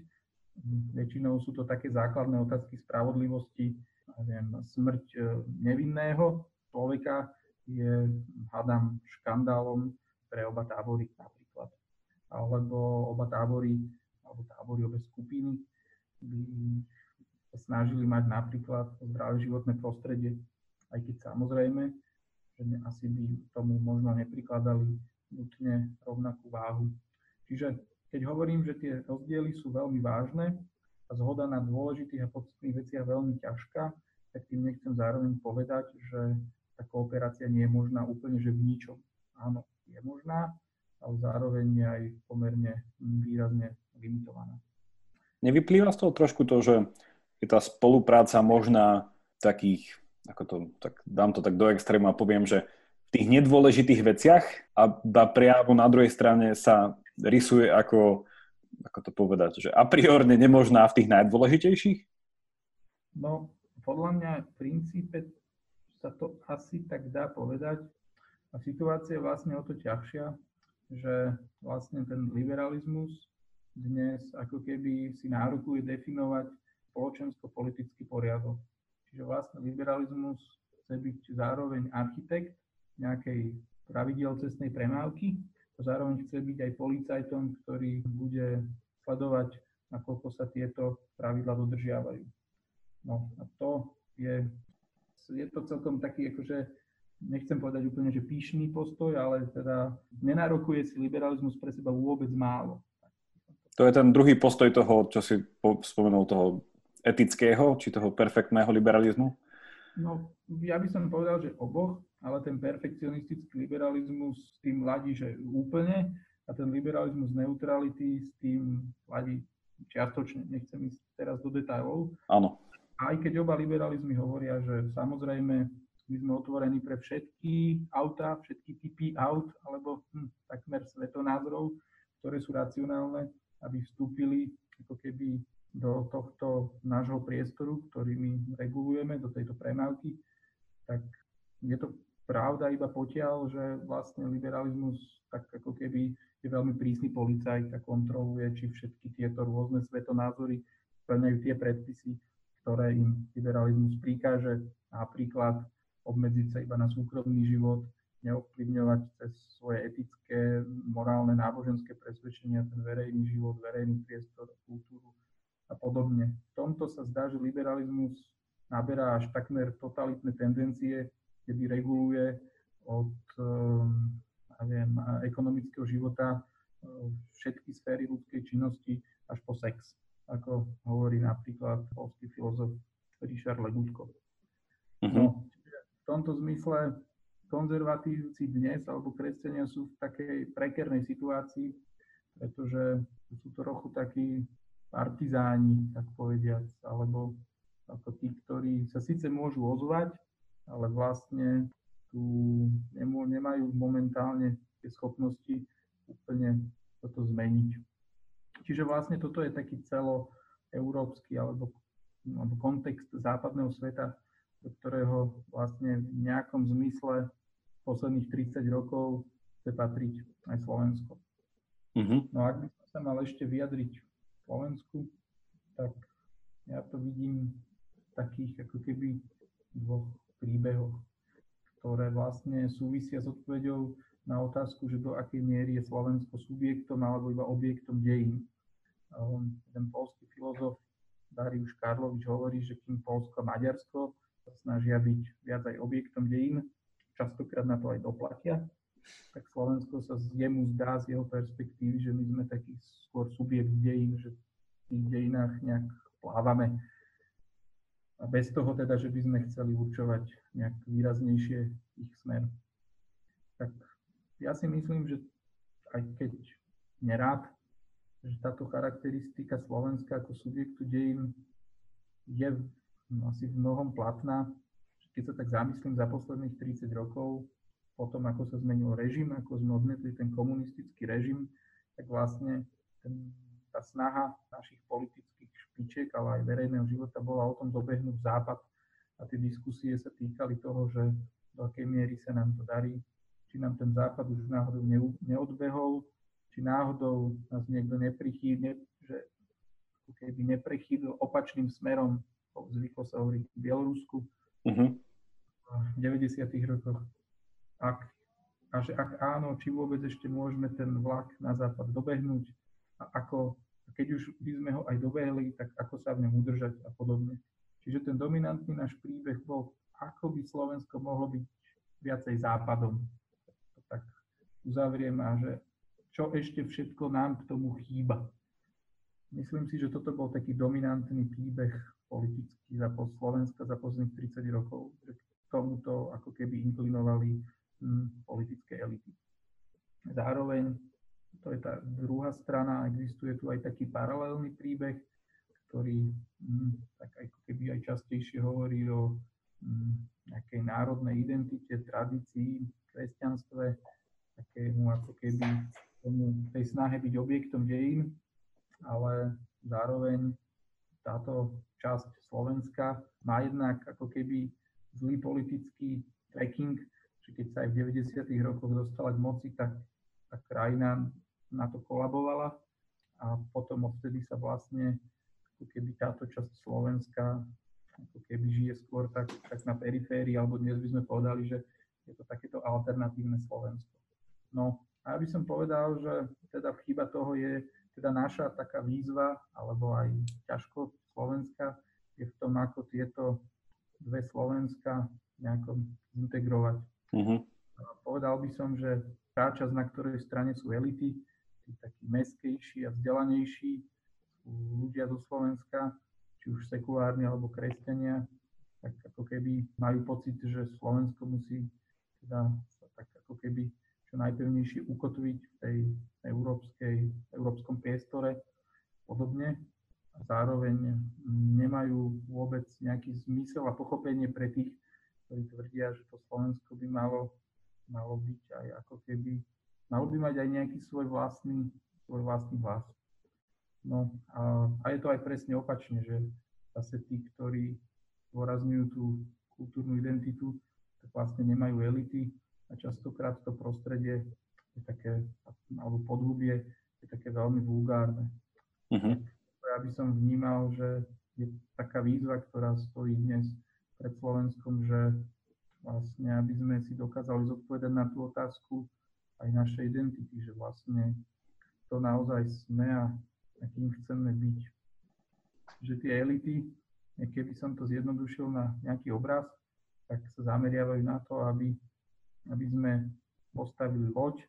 Väčšinou sú to také základné otázky spravodlivosti, neviem, smrť e, nevinného človeka je, hádam, škandálom pre oba tábory napríklad. alebo oba tábory, alebo tábory, obe skupiny by sa snažili mať napríklad zdravé životné prostredie, aj keď samozrejme, že asi by tomu možno neprikladali nutne rovnakú váhu. Čiže keď hovorím, že tie rozdiely sú veľmi vážne a zhoda na dôležitých a podstatných veciach veľmi ťažká, tak tým nechcem zároveň povedať, že tá kooperácia nie je možná úplne, že v ničom. Áno, je možná, ale zároveň je aj pomerne výrazne limitovaná. Nevyplýva z toho trošku to, že je tá spolupráca možná takých, ako to, tak dám to tak do extrému a poviem, že v tých nedôležitých veciach a priamo na druhej strane sa rysuje ako, ako to povedať, že a priorne nemožná v tých najdôležitejších? No, podľa mňa v princípe sa to asi tak dá povedať. A situácia je vlastne o to ťažšia, že vlastne ten liberalizmus dnes ako keby si nárokuje definovať spoločensko-politický poriadok. Čiže vlastne liberalizmus chce byť zároveň architekt nejakej pravidel cestnej premávky a zároveň chce byť aj policajtom, ktorý bude sledovať, nakoľko sa tieto pravidla dodržiavajú. No a to je, je to celkom taký, akože nechcem povedať úplne, že píšný postoj, ale teda nenárokuje si liberalizmus pre seba vôbec málo. To je ten druhý postoj toho, čo si spomenul, toho etického, či toho perfektného liberalizmu? No, ja by som povedal, že oboch, ale ten perfekcionistický liberalizmus s tým ladí, že úplne a ten liberalizmus neutrality s tým ladí čiastočne. Nechcem ísť teraz do detajlov. Áno. Aj keď oba liberalizmy hovoria, že samozrejme my sme otvorení pre všetky autá, všetky typy aut, alebo hm, takmer svetonázorov, ktoré sú racionálne, aby vstúpili ako keby do tohto nášho priestoru, ktorý my regulujeme, do tejto premávky, tak je to pravda iba potiaľ, že vlastne liberalizmus tak ako keby je veľmi prísny policajt a kontroluje, či všetky tieto rôzne svetonázory splňajú tie predpisy, ktoré im liberalizmus prikáže, napríklad obmedziť sa iba na súkromný život, neovplyvňovať cez svoje etické, morálne, náboženské presvedčenia ten verejný život, verejný priestor, kultúru a podobne. V tomto sa zdá, že liberalizmus naberá až takmer totalitné tendencie, kedy reguluje od ehm, neviem, ekonomického života ehm, všetky sféry ľudskej činnosti až po sex, ako hovorí napríklad polský filozof Richard Legutko. Uh-huh. No, v tomto zmysle konzervatívci dnes alebo kresťania sú v takej prekernej situácii, pretože sú trochu takí partizáni, tak povediac, alebo ako tí, ktorí sa síce môžu ozvať, ale vlastne tu nemajú momentálne tie schopnosti úplne toto zmeniť. Čiže vlastne toto je taký celoeurópsky alebo, alebo kontext západného sveta, do ktorého vlastne v nejakom zmysle posledných 30 rokov chce patriť aj Slovensko. Mm-hmm. No ak by som sa mal ešte vyjadriť Slovensku, tak ja to vidím v takých ako keby dvoch príbehoch, ktoré vlastne súvisia s odpovedou na otázku, že do akej miery je Slovensko subjektom alebo iba objektom dejín. Um, ten polský filozof Dariusz Karlovič hovorí, že kým Polsko a Maďarsko sa snažia byť viac aj objektom dejín, častokrát na to aj doplatia, tak Slovensko sa z jemu zdá z jeho perspektívy, že my sme taký skôr subjekt dejín, že v tých dejinách nejak plávame a bez toho teda, že by sme chceli určovať nejak výraznejšie ich smer. Tak ja si myslím, že aj keď nerád, že táto charakteristika Slovenska ako subjektu dejín je asi v mnohom platná. Keď sa tak zamyslím za posledných 30 rokov, potom ako sa zmenil režim, ako sme odmietli ten komunistický režim, tak vlastne ten, tá snaha našich politických špičiek, ale aj verejného života bola o tom dobehnúť západ. A tie diskusie sa týkali toho, že do akej miery sa nám to darí, či nám ten západ už náhodou neodbehol, či náhodou nás niekto neprichýdne, že keby neprechýdil opačným smerom, zvyklo sa hovoriť v Bielorusku uh-huh. V 90. rokoch. Ak a že ak áno, či vôbec ešte môžeme ten vlak na západ dobehnúť a ako, keď už by sme ho aj dobehli, tak ako sa v ňom udržať a podobne. Čiže ten dominantný náš príbeh bol, ako by Slovensko mohlo byť viacej západom. Tak uzavriem a že čo ešte všetko nám k tomu chýba. Myslím si, že toto bol taký dominantný príbeh politický za Slovenska za posledných 30 rokov, tomuto ako keby inklinovali hm, politické elity. Zároveň, to je tá druhá strana, existuje tu aj taký paralelný príbeh, ktorý hm, tak ako keby aj častejšie hovorí o hm, nejakej národnej identite, tradícii, kresťanstve, takému ako keby tomu, tej snahe byť objektom dejín, ale zároveň táto časť Slovenska má jednak ako keby zlý politický tracking, že keď sa aj v 90. rokoch dostala k moci, tak tá krajina na to kolabovala a potom odtedy sa vlastne ako keby táto časť Slovenska ako keby žije skôr tak, tak na periférii, alebo dnes by sme povedali, že je to takéto alternatívne Slovensko. No a ja by som povedal, že teda chyba toho je teda naša taká výzva, alebo aj ťažko Slovenska je v tom, ako tieto dve Slovenska nejako integrovať. Uh-huh. Povedal by som, že tá časť, na ktorej strane sú elity, tí takí meskejší a vzdelanejší, sú ľudia zo Slovenska, či už sekulárni alebo kresťania, tak ako keby majú pocit, že Slovensko musí teda sa tak ako keby čo najpevnejšie ukotviť v tej európskej, európskom priestore podobne. Zároveň nemajú vôbec nejaký zmysel a pochopenie pre tých, ktorí tvrdia, že to Slovensko by malo, malo byť aj ako keby, malo by mať aj nejaký svoj vlastný, svoj vlastný hlas. No a, a je to aj presne opačne, že zase tí, ktorí zdôrazňujú tú kultúrnu identitu, tak vlastne nemajú elity, a častokrát to prostredie je také, alebo podhubie je také veľmi vulgárne. Uh-huh. Ja by som vnímal, že je taká výzva, ktorá stojí dnes pred Slovenskom, že vlastne, aby sme si dokázali zodpovedať na tú otázku aj našej identity, že vlastne to naozaj sme a akým chceme byť. Že tie elity, keby som to zjednodušil na nejaký obraz, tak sa zameriavajú na to, aby aby sme postavili loď,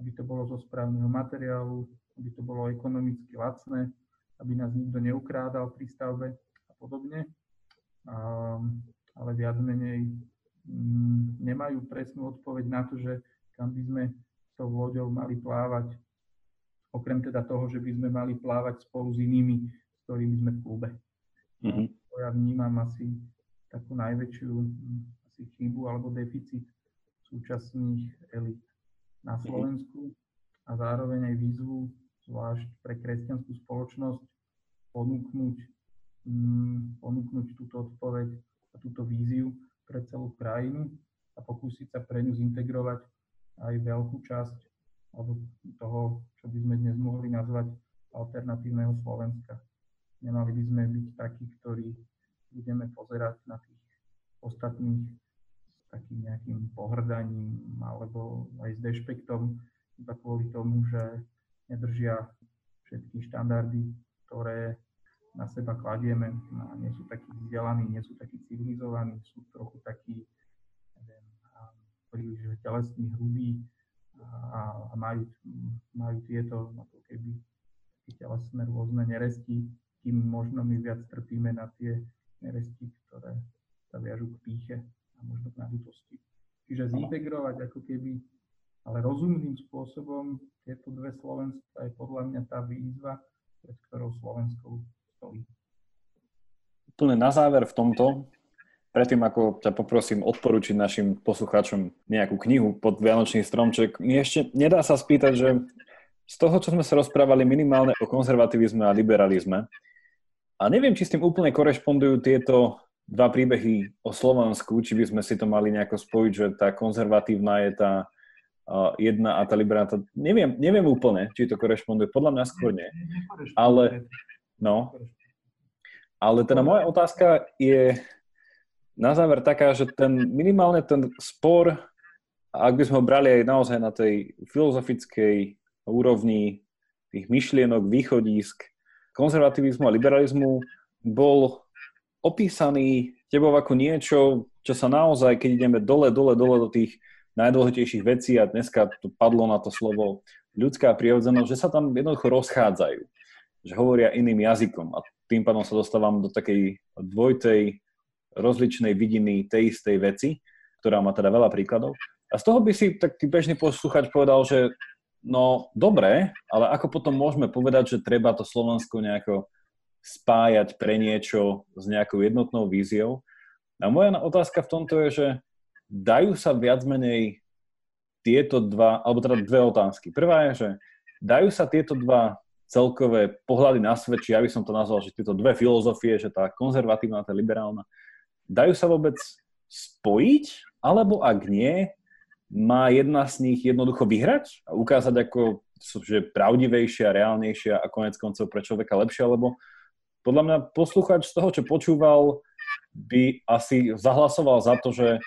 aby to bolo zo správneho materiálu, aby to bolo ekonomicky lacné, aby nás nikto neukrádal pri stavbe a podobne. Ale viac menej mm, nemajú presnú odpoveď na to, že kam by sme tou loďou mali plávať, okrem teda toho, že by sme mali plávať spolu s inými, s ktorými sme v klube. Mm-hmm. To ja vnímam asi takú najväčšiu mm, asi chybu alebo deficit súčasných elit na mhm. Slovensku a zároveň aj výzvu, zvlášť pre kresťanskú spoločnosť, ponúknuť, mm, ponúknuť túto odpoveď a túto víziu pre celú krajinu a pokúsiť sa pre ňu zintegrovať aj veľkú časť alebo toho, čo by sme dnes mohli nazvať alternatívneho Slovenska. Nemali by sme byť takí, ktorí budeme pozerať na tých ostatných takým nejakým pohrdaním alebo aj s dešpektom iba kvôli tomu, že nedržia všetky štandardy, ktoré na seba kladieme. No, nie sú takí vzdelaní, nie sú takí civilizovaní, sú trochu takí neviem, príliš telesní, hrubí a, a majú, majú tieto ako keby telesné rôzne neresti, kým možno my viac trpíme na tie neresti, ktoré sa viažú k píche a možno k nadutosti. Čiže zintegrovať ako keby, ale rozumným spôsobom tieto dve Slovenska je podľa mňa tá výzva, pred ktorou Slovensko stojí. Úplne na záver v tomto, predtým ako ťa poprosím odporučiť našim poslucháčom nejakú knihu pod Vianočný stromček, mi ešte nedá sa spýtať, že z toho, čo sme sa rozprávali minimálne o konzervativizme a liberalizme, a neviem, či s tým úplne korešpondujú tieto dva príbehy o Slovensku, či by sme si to mali nejako spojiť, že tá konzervatívna je tá jedna a tá liberálna, neviem, neviem úplne, či to korešponduje, podľa mňa skôr nie. Ale, no, ale teda moja otázka je na záver taká, že ten minimálne ten spor ak by sme ho brali aj naozaj na tej filozofickej úrovni tých myšlienok, východisk, konzervativizmu a liberalizmu, bol opísaný tebou ako niečo, čo sa naozaj, keď ideme dole, dole, dole do tých najdôležitejších vecí a dneska tu padlo na to slovo ľudská prirodzenosť, že sa tam jednoducho rozchádzajú, že hovoria iným jazykom a tým pádom sa dostávam do takej dvojtej rozličnej vidiny tej istej veci, ktorá má teda veľa príkladov. A z toho by si taký bežný posluchač povedal, že no dobre, ale ako potom môžeme povedať, že treba to Slovensko nejako spájať pre niečo s nejakou jednotnou víziou. A moja otázka v tomto je, že dajú sa viac menej tieto dva, alebo teda dve otázky. Prvá je, že dajú sa tieto dva celkové pohľady na svet, či ja by som to nazval, že tieto dve filozofie, že tá konzervatívna a tá liberálna, dajú sa vôbec spojiť, alebo ak nie, má jedna z nich jednoducho vyhrať a ukázať ako že pravdivejšia, reálnejšia a konec koncov pre človeka lepšia, lebo podľa mňa posluchač z toho, čo počúval, by asi zahlasoval za to, že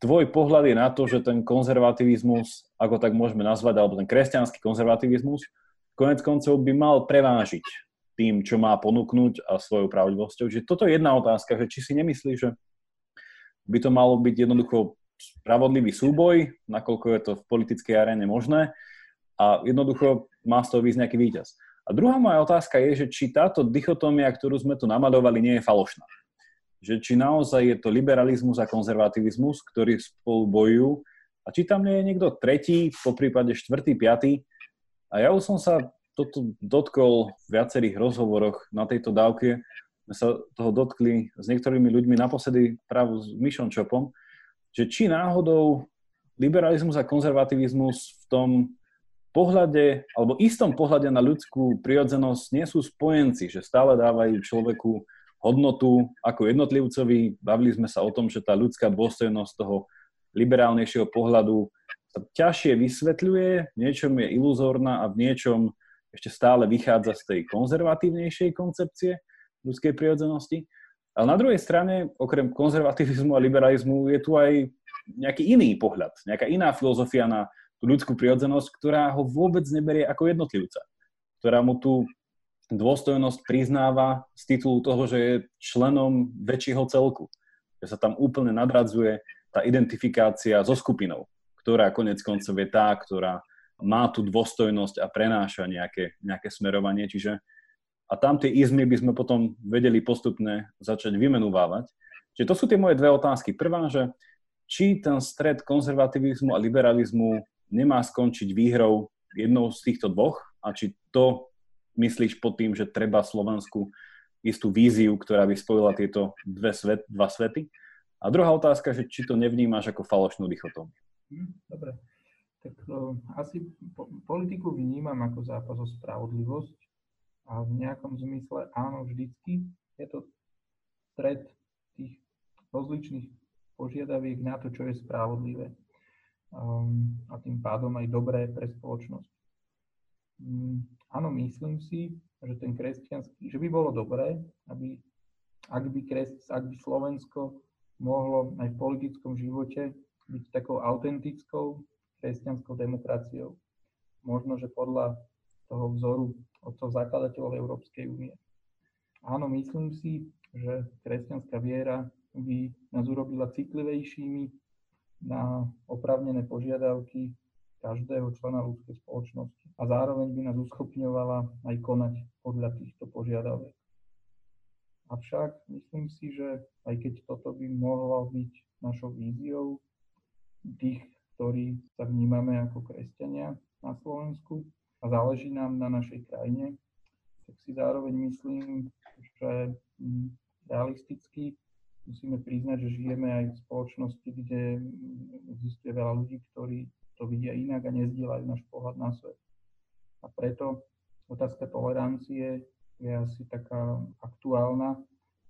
tvoj pohľad je na to, že ten konzervativizmus, ako tak môžeme nazvať, alebo ten kresťanský konzervativizmus, konec koncov by mal prevážiť tým, čo má ponúknuť a svojou pravdivosťou. Že toto je jedna otázka, že či si nemyslíš, že by to malo byť jednoducho spravodlivý súboj, nakoľko je to v politickej aréne možné a jednoducho má z toho výsť nejaký víťaz. A druhá moja otázka je, že či táto dichotómia, ktorú sme tu namadovali, nie je falošná že či naozaj je to liberalizmus a konzervativizmus, ktorí spolu bojujú a či tam nie je niekto tretí, po prípade štvrtý, piatý. A ja už som sa toto dotkol v viacerých rozhovoroch na tejto dávke. My sa toho dotkli s niektorými ľuďmi naposledy práve s Myšom Čopom, že či náhodou liberalizmus a konzervativizmus v tom pohľade, alebo istom pohľade na ľudskú prirodzenosť nie sú spojenci, že stále dávajú človeku hodnotu ako jednotlivcovi. Bavili sme sa o tom, že tá ľudská dôstojnosť toho liberálnejšieho pohľadu sa ťažšie vysvetľuje, v niečom je iluzórna a v niečom ešte stále vychádza z tej konzervatívnejšej koncepcie ľudskej prirodzenosti. Ale na druhej strane, okrem konzervativizmu a liberalizmu, je tu aj nejaký iný pohľad, nejaká iná filozofia na tú ľudskú prirodzenosť, ktorá ho vôbec neberie ako jednotlivca, ktorá mu tú dôstojnosť priznáva z titulu toho, že je členom väčšieho celku. Že sa tam úplne nadradzuje tá identifikácia so skupinou, ktorá konec koncov je tá, ktorá má tú dôstojnosť a prenáša nejaké, nejaké smerovanie. Čiže a tam tie izmy by sme potom vedeli postupne začať vymenúvávať. Čiže to sú tie moje dve otázky. Prvá, že či ten stred konzervativizmu a liberalizmu nemá skončiť výhrou jednou z týchto dvoch a či to myslíš pod tým, že treba Slovensku istú víziu, ktorá by spojila tieto dve svet, dva svety? A druhá otázka, že či to nevnímaš ako falošnú dichotómiu. Hm, dobre. Tak uh, asi po, politiku vnímam ako zápas o spravodlivosť a v nejakom zmysle áno, vždycky je to stred tých rozličných požiadaviek na to, čo je spravodlivé um, a tým pádom aj dobré pre spoločnosť. Um, áno, myslím si, že ten kresťanský, že by bolo dobré, aby, ak by, kres, ak by Slovensko mohlo aj v politickom živote byť takou autentickou kresťanskou demokraciou. Možno, že podľa toho vzoru otcov zakladateľov Európskej únie. Áno, myslím si, že kresťanská viera by nás urobila citlivejšími na opravnené požiadavky každého člena ľudskej spoločnosti a zároveň by nás uschopňovala aj konať podľa týchto požiadaviek. Avšak myslím si, že aj keď toto by mohlo byť našou víziou tých, ktorí sa vnímame ako kresťania na Slovensku a záleží nám na našej krajine, tak si zároveň myslím, že realisticky musíme priznať, že žijeme aj v spoločnosti, kde existuje veľa ľudí, ktorí to vidia inak a nezdieľajú náš pohľad na svet. A preto otázka tolerancie je asi taká aktuálna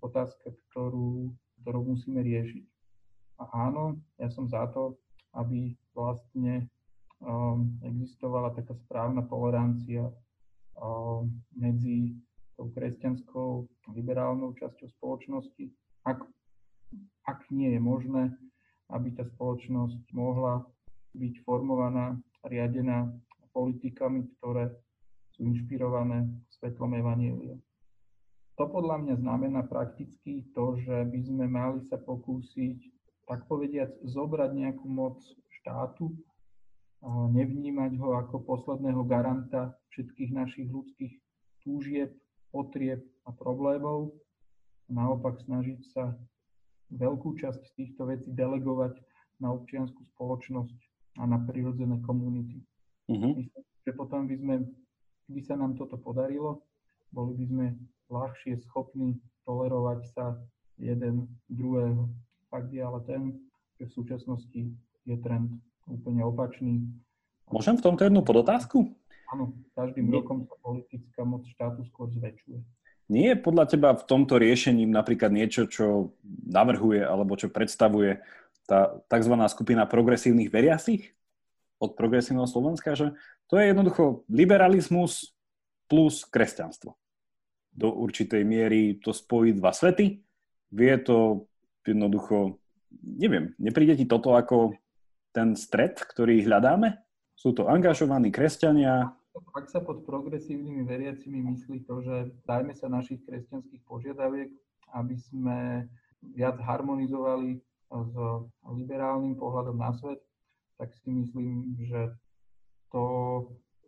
otázka, ktorú, ktorú musíme riešiť. A áno, ja som za to, aby vlastne um, existovala taká správna tolerancia um, medzi tou kresťanskou liberálnou časťou spoločnosti. Ak, ak nie je možné, aby tá spoločnosť mohla byť formovaná, riadená politikami, ktoré sú inšpirované svetlom Evanielia. To podľa mňa znamená prakticky to, že by sme mali sa pokúsiť, tak povediac, zobrať nejakú moc štátu, a nevnímať ho ako posledného garanta všetkých našich ľudských túžieb, potrieb a problémov. Naopak snažiť sa veľkú časť týchto vecí delegovať na občianskú spoločnosť a na prirodzené komunity. Uh-huh. Myslím, že potom by sme, keby sa nám toto podarilo, boli by sme ľahšie schopní tolerovať sa jeden druhého. Fakt je ale ten, že v súčasnosti je trend úplne opačný. Môžem v tomto jednu podotázku? Áno, každým Nie. rokom sa politická moc štátu skôr zväčšuje. Nie je podľa teba v tomto riešením napríklad niečo, čo navrhuje alebo čo predstavuje tá tzv. skupina progresívnych veriacich od progresívneho Slovenska, že to je jednoducho liberalizmus plus kresťanstvo do určitej miery to spojí dva svety. Vie to jednoducho, neviem, nepríde ti toto ako ten stred, ktorý hľadáme? Sú to angažovaní kresťania. Ak sa pod progresívnymi veriacimi myslí to, že dajme sa našich kresťanských požiadaviek, aby sme viac harmonizovali s liberálnym pohľadom na svet, tak si myslím, že to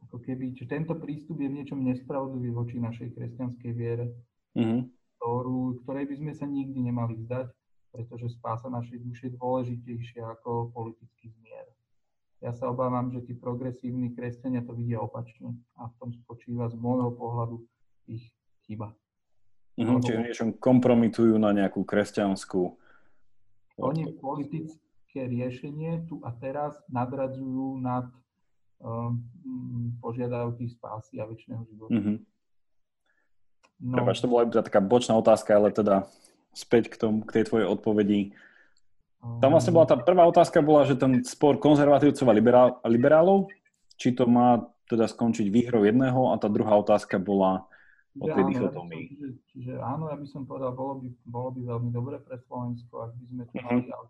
ako keby, že tento prístup je v niečom nespravodlivý voči našej kresťanskej viere, mm-hmm. ktorú, ktorej by sme sa nikdy nemali vzdať, pretože spása našej duše je dôležitejšia ako politický zmier. Ja sa obávam, že tí progresívni kresťania to vidia opačne a v tom spočíva z môjho pohľadu ich chyba. Mm-hmm, čiže niečom kompromitujú na nejakú kresťanskú... Oni politické riešenie tu a teraz nadradzujú nad Ehm, požiadavky spásy a väčšného života. Mm-hmm. No. Prepač, to bola iba taká bočná otázka, ale teda späť k, tomu, k tej tvojej odpovedi. Tam vlastne bola tá prvá otázka bola, že ten spor konzervatívcov a liberál, liberálov, či to má teda skončiť výhrou jedného a tá druhá otázka bola o tej dichotomii. Čiže, čiže áno, ja by som povedal, bolo by, bolo by veľmi dobre pre Slovensko, ak by sme tu mali uh-huh.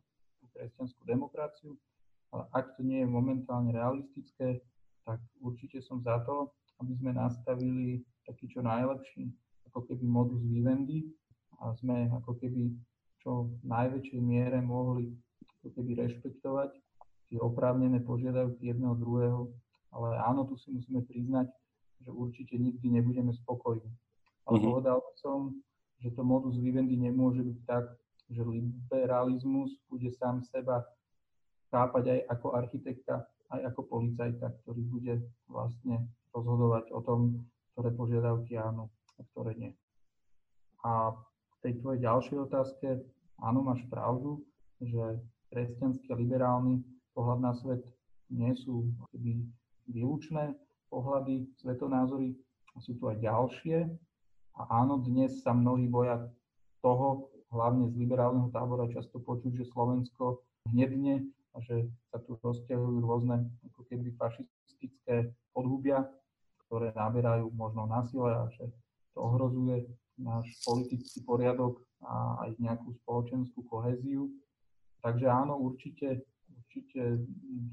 kresťanskú demokraciu, ale ak to nie je momentálne realistické, tak určite som za to, aby sme nastavili taký čo najlepší, ako keby modus vivendi a sme ako keby čo v najväčšej miere mohli ako keby rešpektovať tie oprávnené požiadavky jedného druhého. Ale áno, tu si musíme priznať, že určite nikdy nebudeme spokojní. Ale mm-hmm. povedal som, že to modus vivendi nemôže byť tak, že liberalizmus bude sám seba chápať aj ako architekta, aj ako policajta, ktorý bude vlastne rozhodovať o tom, ktoré požiadavky áno a ktoré nie. A v tej tvojej ďalšej otázke, áno, máš pravdu, že kresťanský a liberálny pohľad na svet nie sú výlučné pohľady, svetonázory, sú tu aj ďalšie. A áno, dnes sa mnohí boja toho, hlavne z liberálneho tábora často počuť, že Slovensko hnedne a že sa tu rozťahujú rôzne ako keby fašistické podhubia, ktoré naberajú možno na sile a že to ohrozuje náš politický poriadok a aj nejakú spoločenskú kohéziu. Takže áno, určite, určite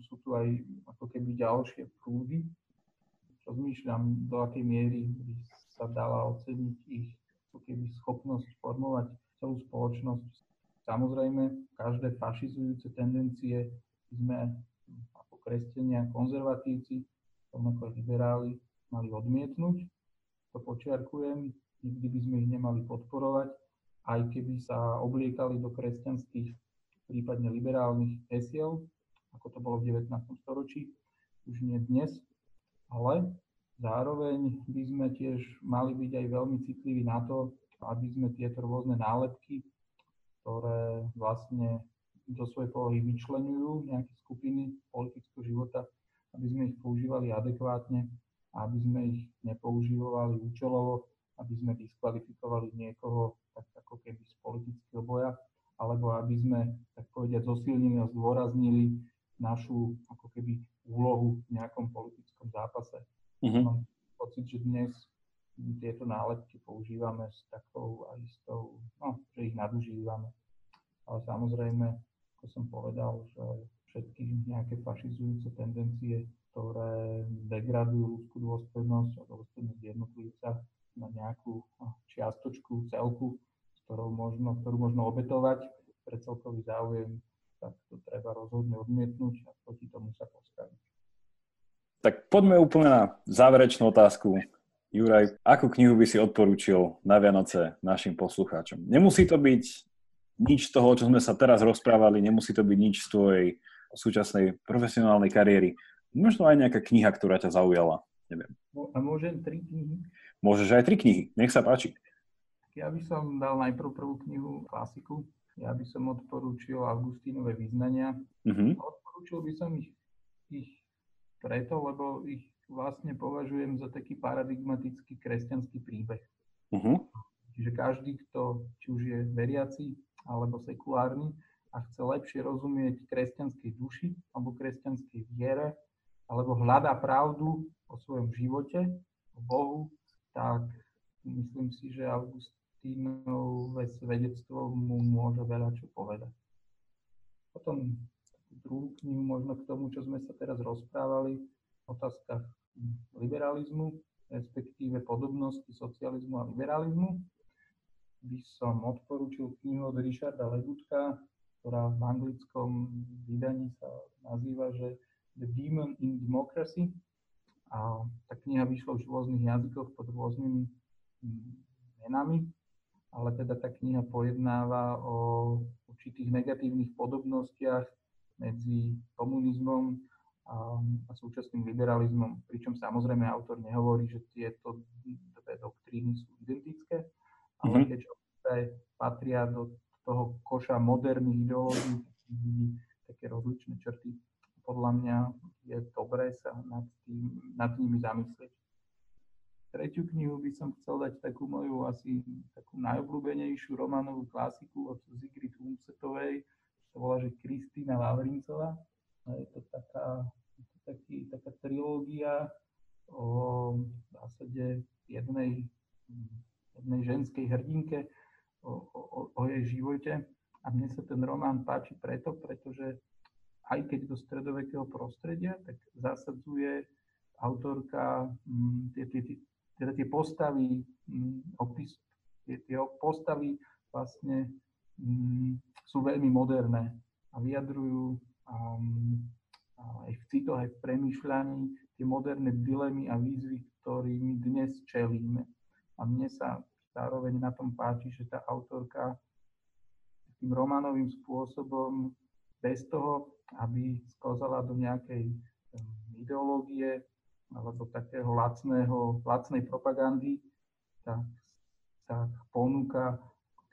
sú tu aj ako keby ďalšie prúdy. Rozmýšľam, do akej miery by sa dala oceniť ich keby schopnosť formovať celú spoločnosť Samozrejme, každé fašizujúce tendencie sme ako kresťania, konzervatívci, rovnako liberáli, mali odmietnúť. To počiarkujem, nikdy by sme ich nemali podporovať, aj keby sa obliekali do kresťanských, prípadne liberálnych hesiel, ako to bolo v 19. storočí, už nie dnes, ale zároveň by sme tiež mali byť aj veľmi citliví na to, aby sme tieto rôzne nálepky ktoré vlastne do svojej polohy vyčlenujú nejaké skupiny politického života, aby sme ich používali adekvátne aby sme ich nepoužívali účelovo, aby sme diskvalifikovali niekoho tak ako keby z politického boja, alebo aby sme, tak povediať, zosilnili a zdôraznili našu ako keby úlohu v nejakom politickom zápase. Mm-hmm. Mám pocit, že dnes tieto nálepky používame s takou a istou, no, že ich nadužívame. Ale samozrejme, ako som povedal, že všetky nejaké fašizujúce tendencie, ktoré degradujú ľudskú dôstojnosť a dôstojnosť jednotlivca na nejakú čiastočku, celku, ktorou možno, ktorú možno obetovať pre celkový záujem, tak to treba rozhodne odmietnúť a proti tomu sa postaviť. Tak poďme úplne na záverečnú otázku. Juraj, akú knihu by si odporúčil na Vianoce našim poslucháčom? Nemusí to byť nič z toho, čo sme sa teraz rozprávali, nemusí to byť nič z tvojej súčasnej profesionálnej kariéry. Možno aj nejaká kniha, ktorá ťa zaujala. Neviem. A môžem tri knihy? Môžeš aj tri knihy. Nech sa páči. Ja by som dal najprv prvú knihu klasiku. Ja by som odporúčil Augustínové význania. Uh-huh. Odporúčil by som ich, ich preto, lebo ich vlastne považujem za taký paradigmatický kresťanský príbeh. Uh-huh. Čiže každý, kto či už je veriaci alebo sekulárny a chce lepšie rozumieť kresťanskej duši alebo kresťanskej viere, alebo hľadá pravdu o svojom živote, o Bohu, tak myslím si, že Augustínové svedectvo mu môže veľa čo povedať. Potom knihu možno k tomu, čo sme sa teraz rozprávali, otázka liberalizmu, respektíve podobnosti socializmu a liberalizmu. By som odporúčil knihu od Richarda Legutka, ktorá v anglickom vydaní sa nazýva, že The Demon in Democracy, a tá kniha vyšla už v rôznych jazykoch pod rôznymi mm, menami, ale teda tá kniha pojednáva o určitých negatívnych podobnostiach medzi komunizmom a, súčasným liberalizmom, pričom samozrejme autor nehovorí, že tieto dve doktríny sú identické, ale mm-hmm. keďže patria do toho koša moderných ideológií, také rozličné črty podľa mňa je dobré sa nad, tým, nad nimi zamyslieť. Tretiu knihu by som chcel dať takú moju asi takú najobľúbenejšiu románovú klasiku od Zigrid Umsetovej, to volá, že Kristýna Lavrincová. Je to taká, taký, taká trilógia o v zásade jednej, jednej ženskej hrdinke, o, o, o jej živote. A mne sa ten román páči preto, pretože aj keď do stredovekého prostredia, tak zasadzuje autorka mm, tie, tie, tie, teda tie postavy, mm, opis, tie, tie postavy vlastne sú veľmi moderné a vyjadrujú um, aj v citoch, aj v premýšľaní tie moderné dilemy a výzvy, ktorými dnes čelíme. A mne sa zároveň na tom páči, že tá autorka tým románovým spôsobom bez toho, aby sklzala do nejakej ideológie alebo takého lacného, lacnej propagandy, tak, tak ponúka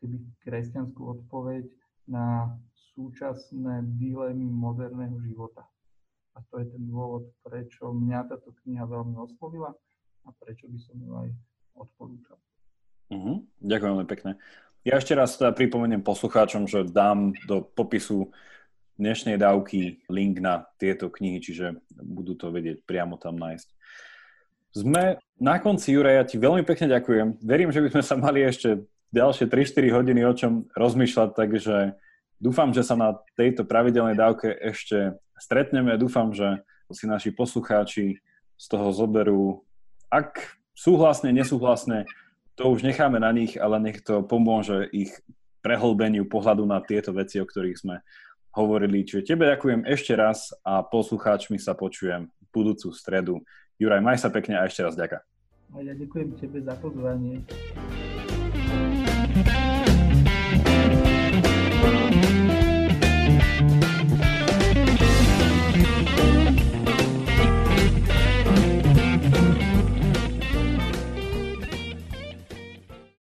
keby kresťanskú odpoveď na súčasné dilemy moderného života. A to je ten dôvod, prečo mňa táto kniha veľmi oslovila a prečo by som ju aj odporúčal. Uh-huh. Ďakujem veľmi pekne. Ja ešte raz teda pripomeniem poslucháčom, že dám do popisu dnešnej dávky link na tieto knihy, čiže budú to vedieť priamo tam nájsť. Sme na konci, Juraj, ja ti veľmi pekne ďakujem. Verím, že by sme sa mali ešte ďalšie 3-4 hodiny o čom rozmýšľať, takže dúfam, že sa na tejto pravidelnej dávke ešte stretneme. Dúfam, že si naši poslucháči z toho zoberú, ak súhlasne, nesúhlasne, to už necháme na nich, ale nech to pomôže ich prehlbeniu pohľadu na tieto veci, o ktorých sme hovorili. Čiže tebe ďakujem ešte raz a poslucháčmi sa počujem budúcu stredu. Juraj, maj sa pekne a ešte raz ďaká. Ja ďakujem tebe za pozvanie.